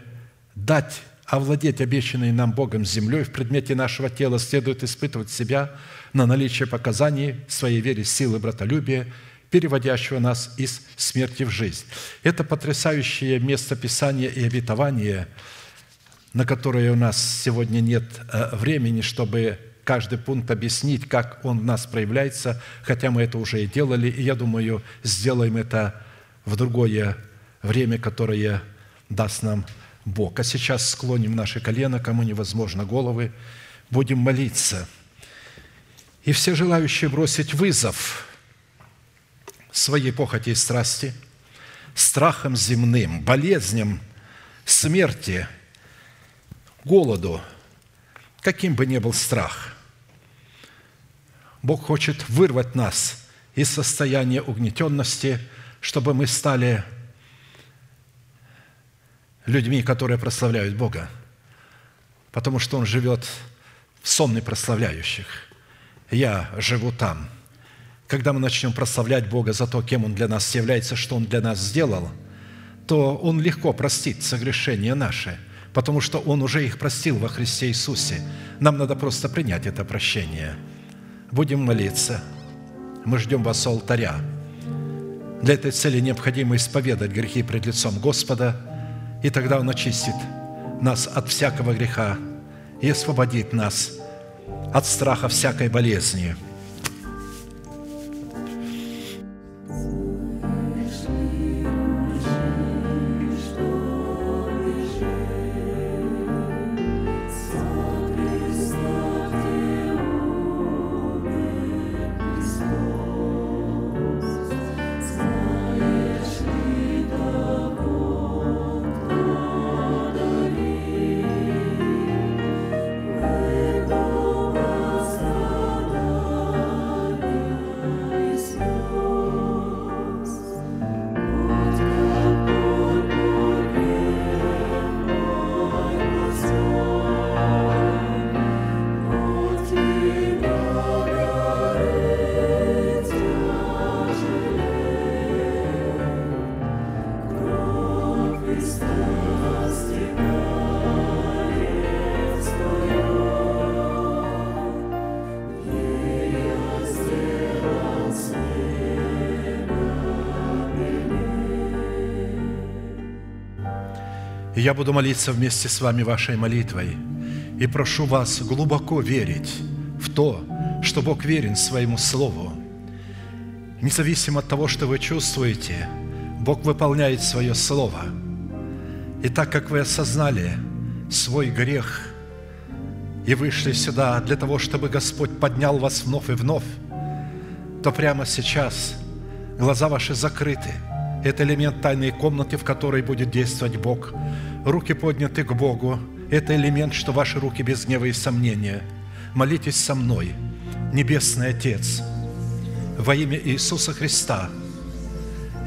дать овладеть обещанной нам Богом землей в предмете нашего тела, следует испытывать себя на наличие показаний своей вере, силы, братолюбия, переводящего нас из смерти в жизнь. Это потрясающее место Писания и обетование, на которое у нас сегодня нет э, времени, чтобы каждый пункт объяснить, как он в нас проявляется, хотя мы это уже и делали, и я думаю, сделаем это в другое время, которое даст нам Бог. А сейчас склоним наши колено, кому невозможно головы, будем молиться. И все желающие бросить вызов своей похоти и страсти, страхам земным, болезням, смерти, голоду, каким бы ни был страх. Бог хочет вырвать нас из состояния угнетенности, чтобы мы стали людьми, которые прославляют Бога, потому что Он живет в сонме прославляющих. Я живу там. Когда мы начнем прославлять Бога за то, кем Он для нас является, что Он для нас сделал, то Он легко простит согрешения наши, потому что Он уже их простил во Христе Иисусе. Нам надо просто принять это прощение. Будем молиться. Мы ждем вас у алтаря. Для этой цели необходимо исповедать грехи пред лицом Господа – и тогда Он очистит нас от всякого греха и освободит нас от страха всякой болезни – я буду молиться вместе с вами вашей молитвой и прошу вас глубоко верить в то, что Бог верен своему Слову. Независимо от того, что вы чувствуете, Бог выполняет свое Слово. И так как вы осознали свой грех и вышли сюда для того, чтобы Господь поднял вас вновь и вновь, то прямо сейчас глаза ваши закрыты. Это элемент тайной комнаты, в которой будет действовать Бог – руки подняты к Богу. Это элемент, что ваши руки без гнева и сомнения. Молитесь со мной, Небесный Отец, во имя Иисуса Христа.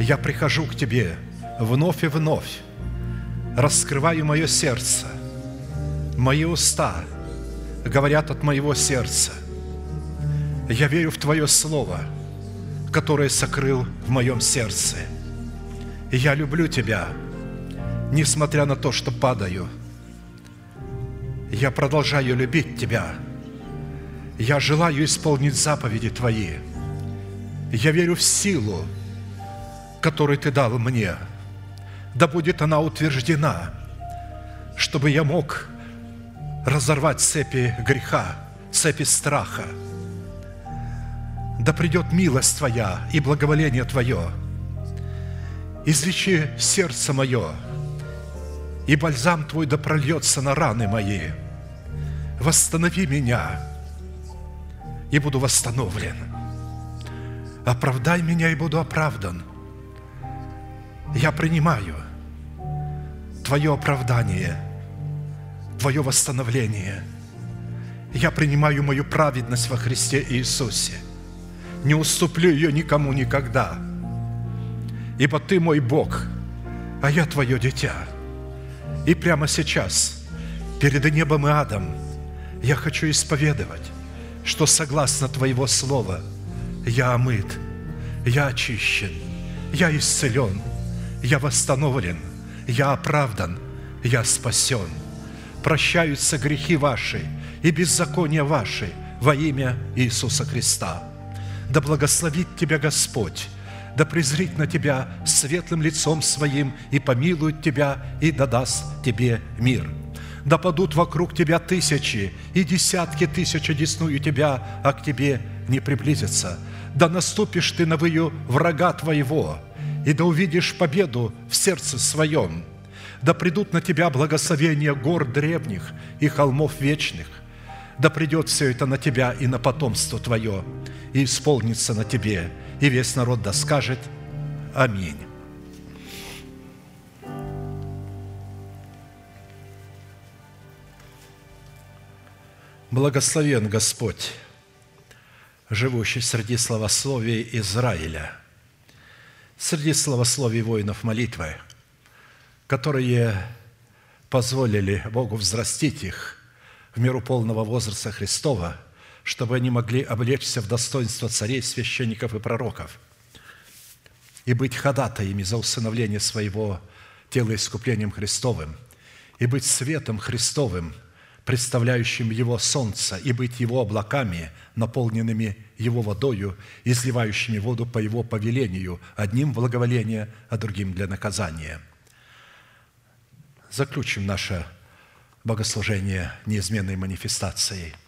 Я прихожу к Тебе вновь и вновь, раскрываю мое сердце, мои уста говорят от моего сердца. Я верю в Твое Слово, которое сокрыл в моем сердце. Я люблю Тебя – несмотря на то, что падаю, я продолжаю любить Тебя. Я желаю исполнить заповеди Твои. Я верю в силу, которую Ты дал мне. Да будет она утверждена, чтобы я мог разорвать цепи греха, цепи страха. Да придет милость Твоя и благоволение Твое. Излечи сердце мое – и бальзам Твой да прольется на раны мои. Восстанови меня, и буду восстановлен. Оправдай меня, и буду оправдан. Я принимаю Твое оправдание, Твое восстановление. Я принимаю мою праведность во Христе Иисусе. Не уступлю ее никому никогда. Ибо Ты мой Бог, а я Твое дитя – и прямо сейчас, перед небом и адом, я хочу исповедовать, что согласно Твоего Слова я омыт, я очищен, я исцелен, я восстановлен, я оправдан, я спасен. Прощаются грехи ваши и беззакония ваши во имя Иисуса Христа. Да благословит тебя Господь, да презрит на тебя светлым лицом своим и помилует тебя и дадаст тебе мир. Да падут вокруг тебя тысячи и десятки тысяч одесную тебя, а к тебе не приблизятся. Да наступишь ты на выю врага твоего, и да увидишь победу в сердце своем. Да придут на тебя благословения гор древних и холмов вечных. Да придет все это на тебя и на потомство твое, и исполнится на тебе, и весь народ да скажет Аминь. Благословен Господь, живущий среди словословий Израиля, среди словословий воинов молитвы, которые позволили Богу взрастить их в меру полного возраста Христова, чтобы они могли облечься в достоинство царей, священников и пророков и быть ходатаями за усыновление своего тела искуплением Христовым, и быть светом Христовым – представляющим Его солнце, и быть Его облаками, наполненными Его водою, изливающими воду по Его повелению, одним благоволение, а другим для наказания. Заключим наше богослужение неизменной манифестацией –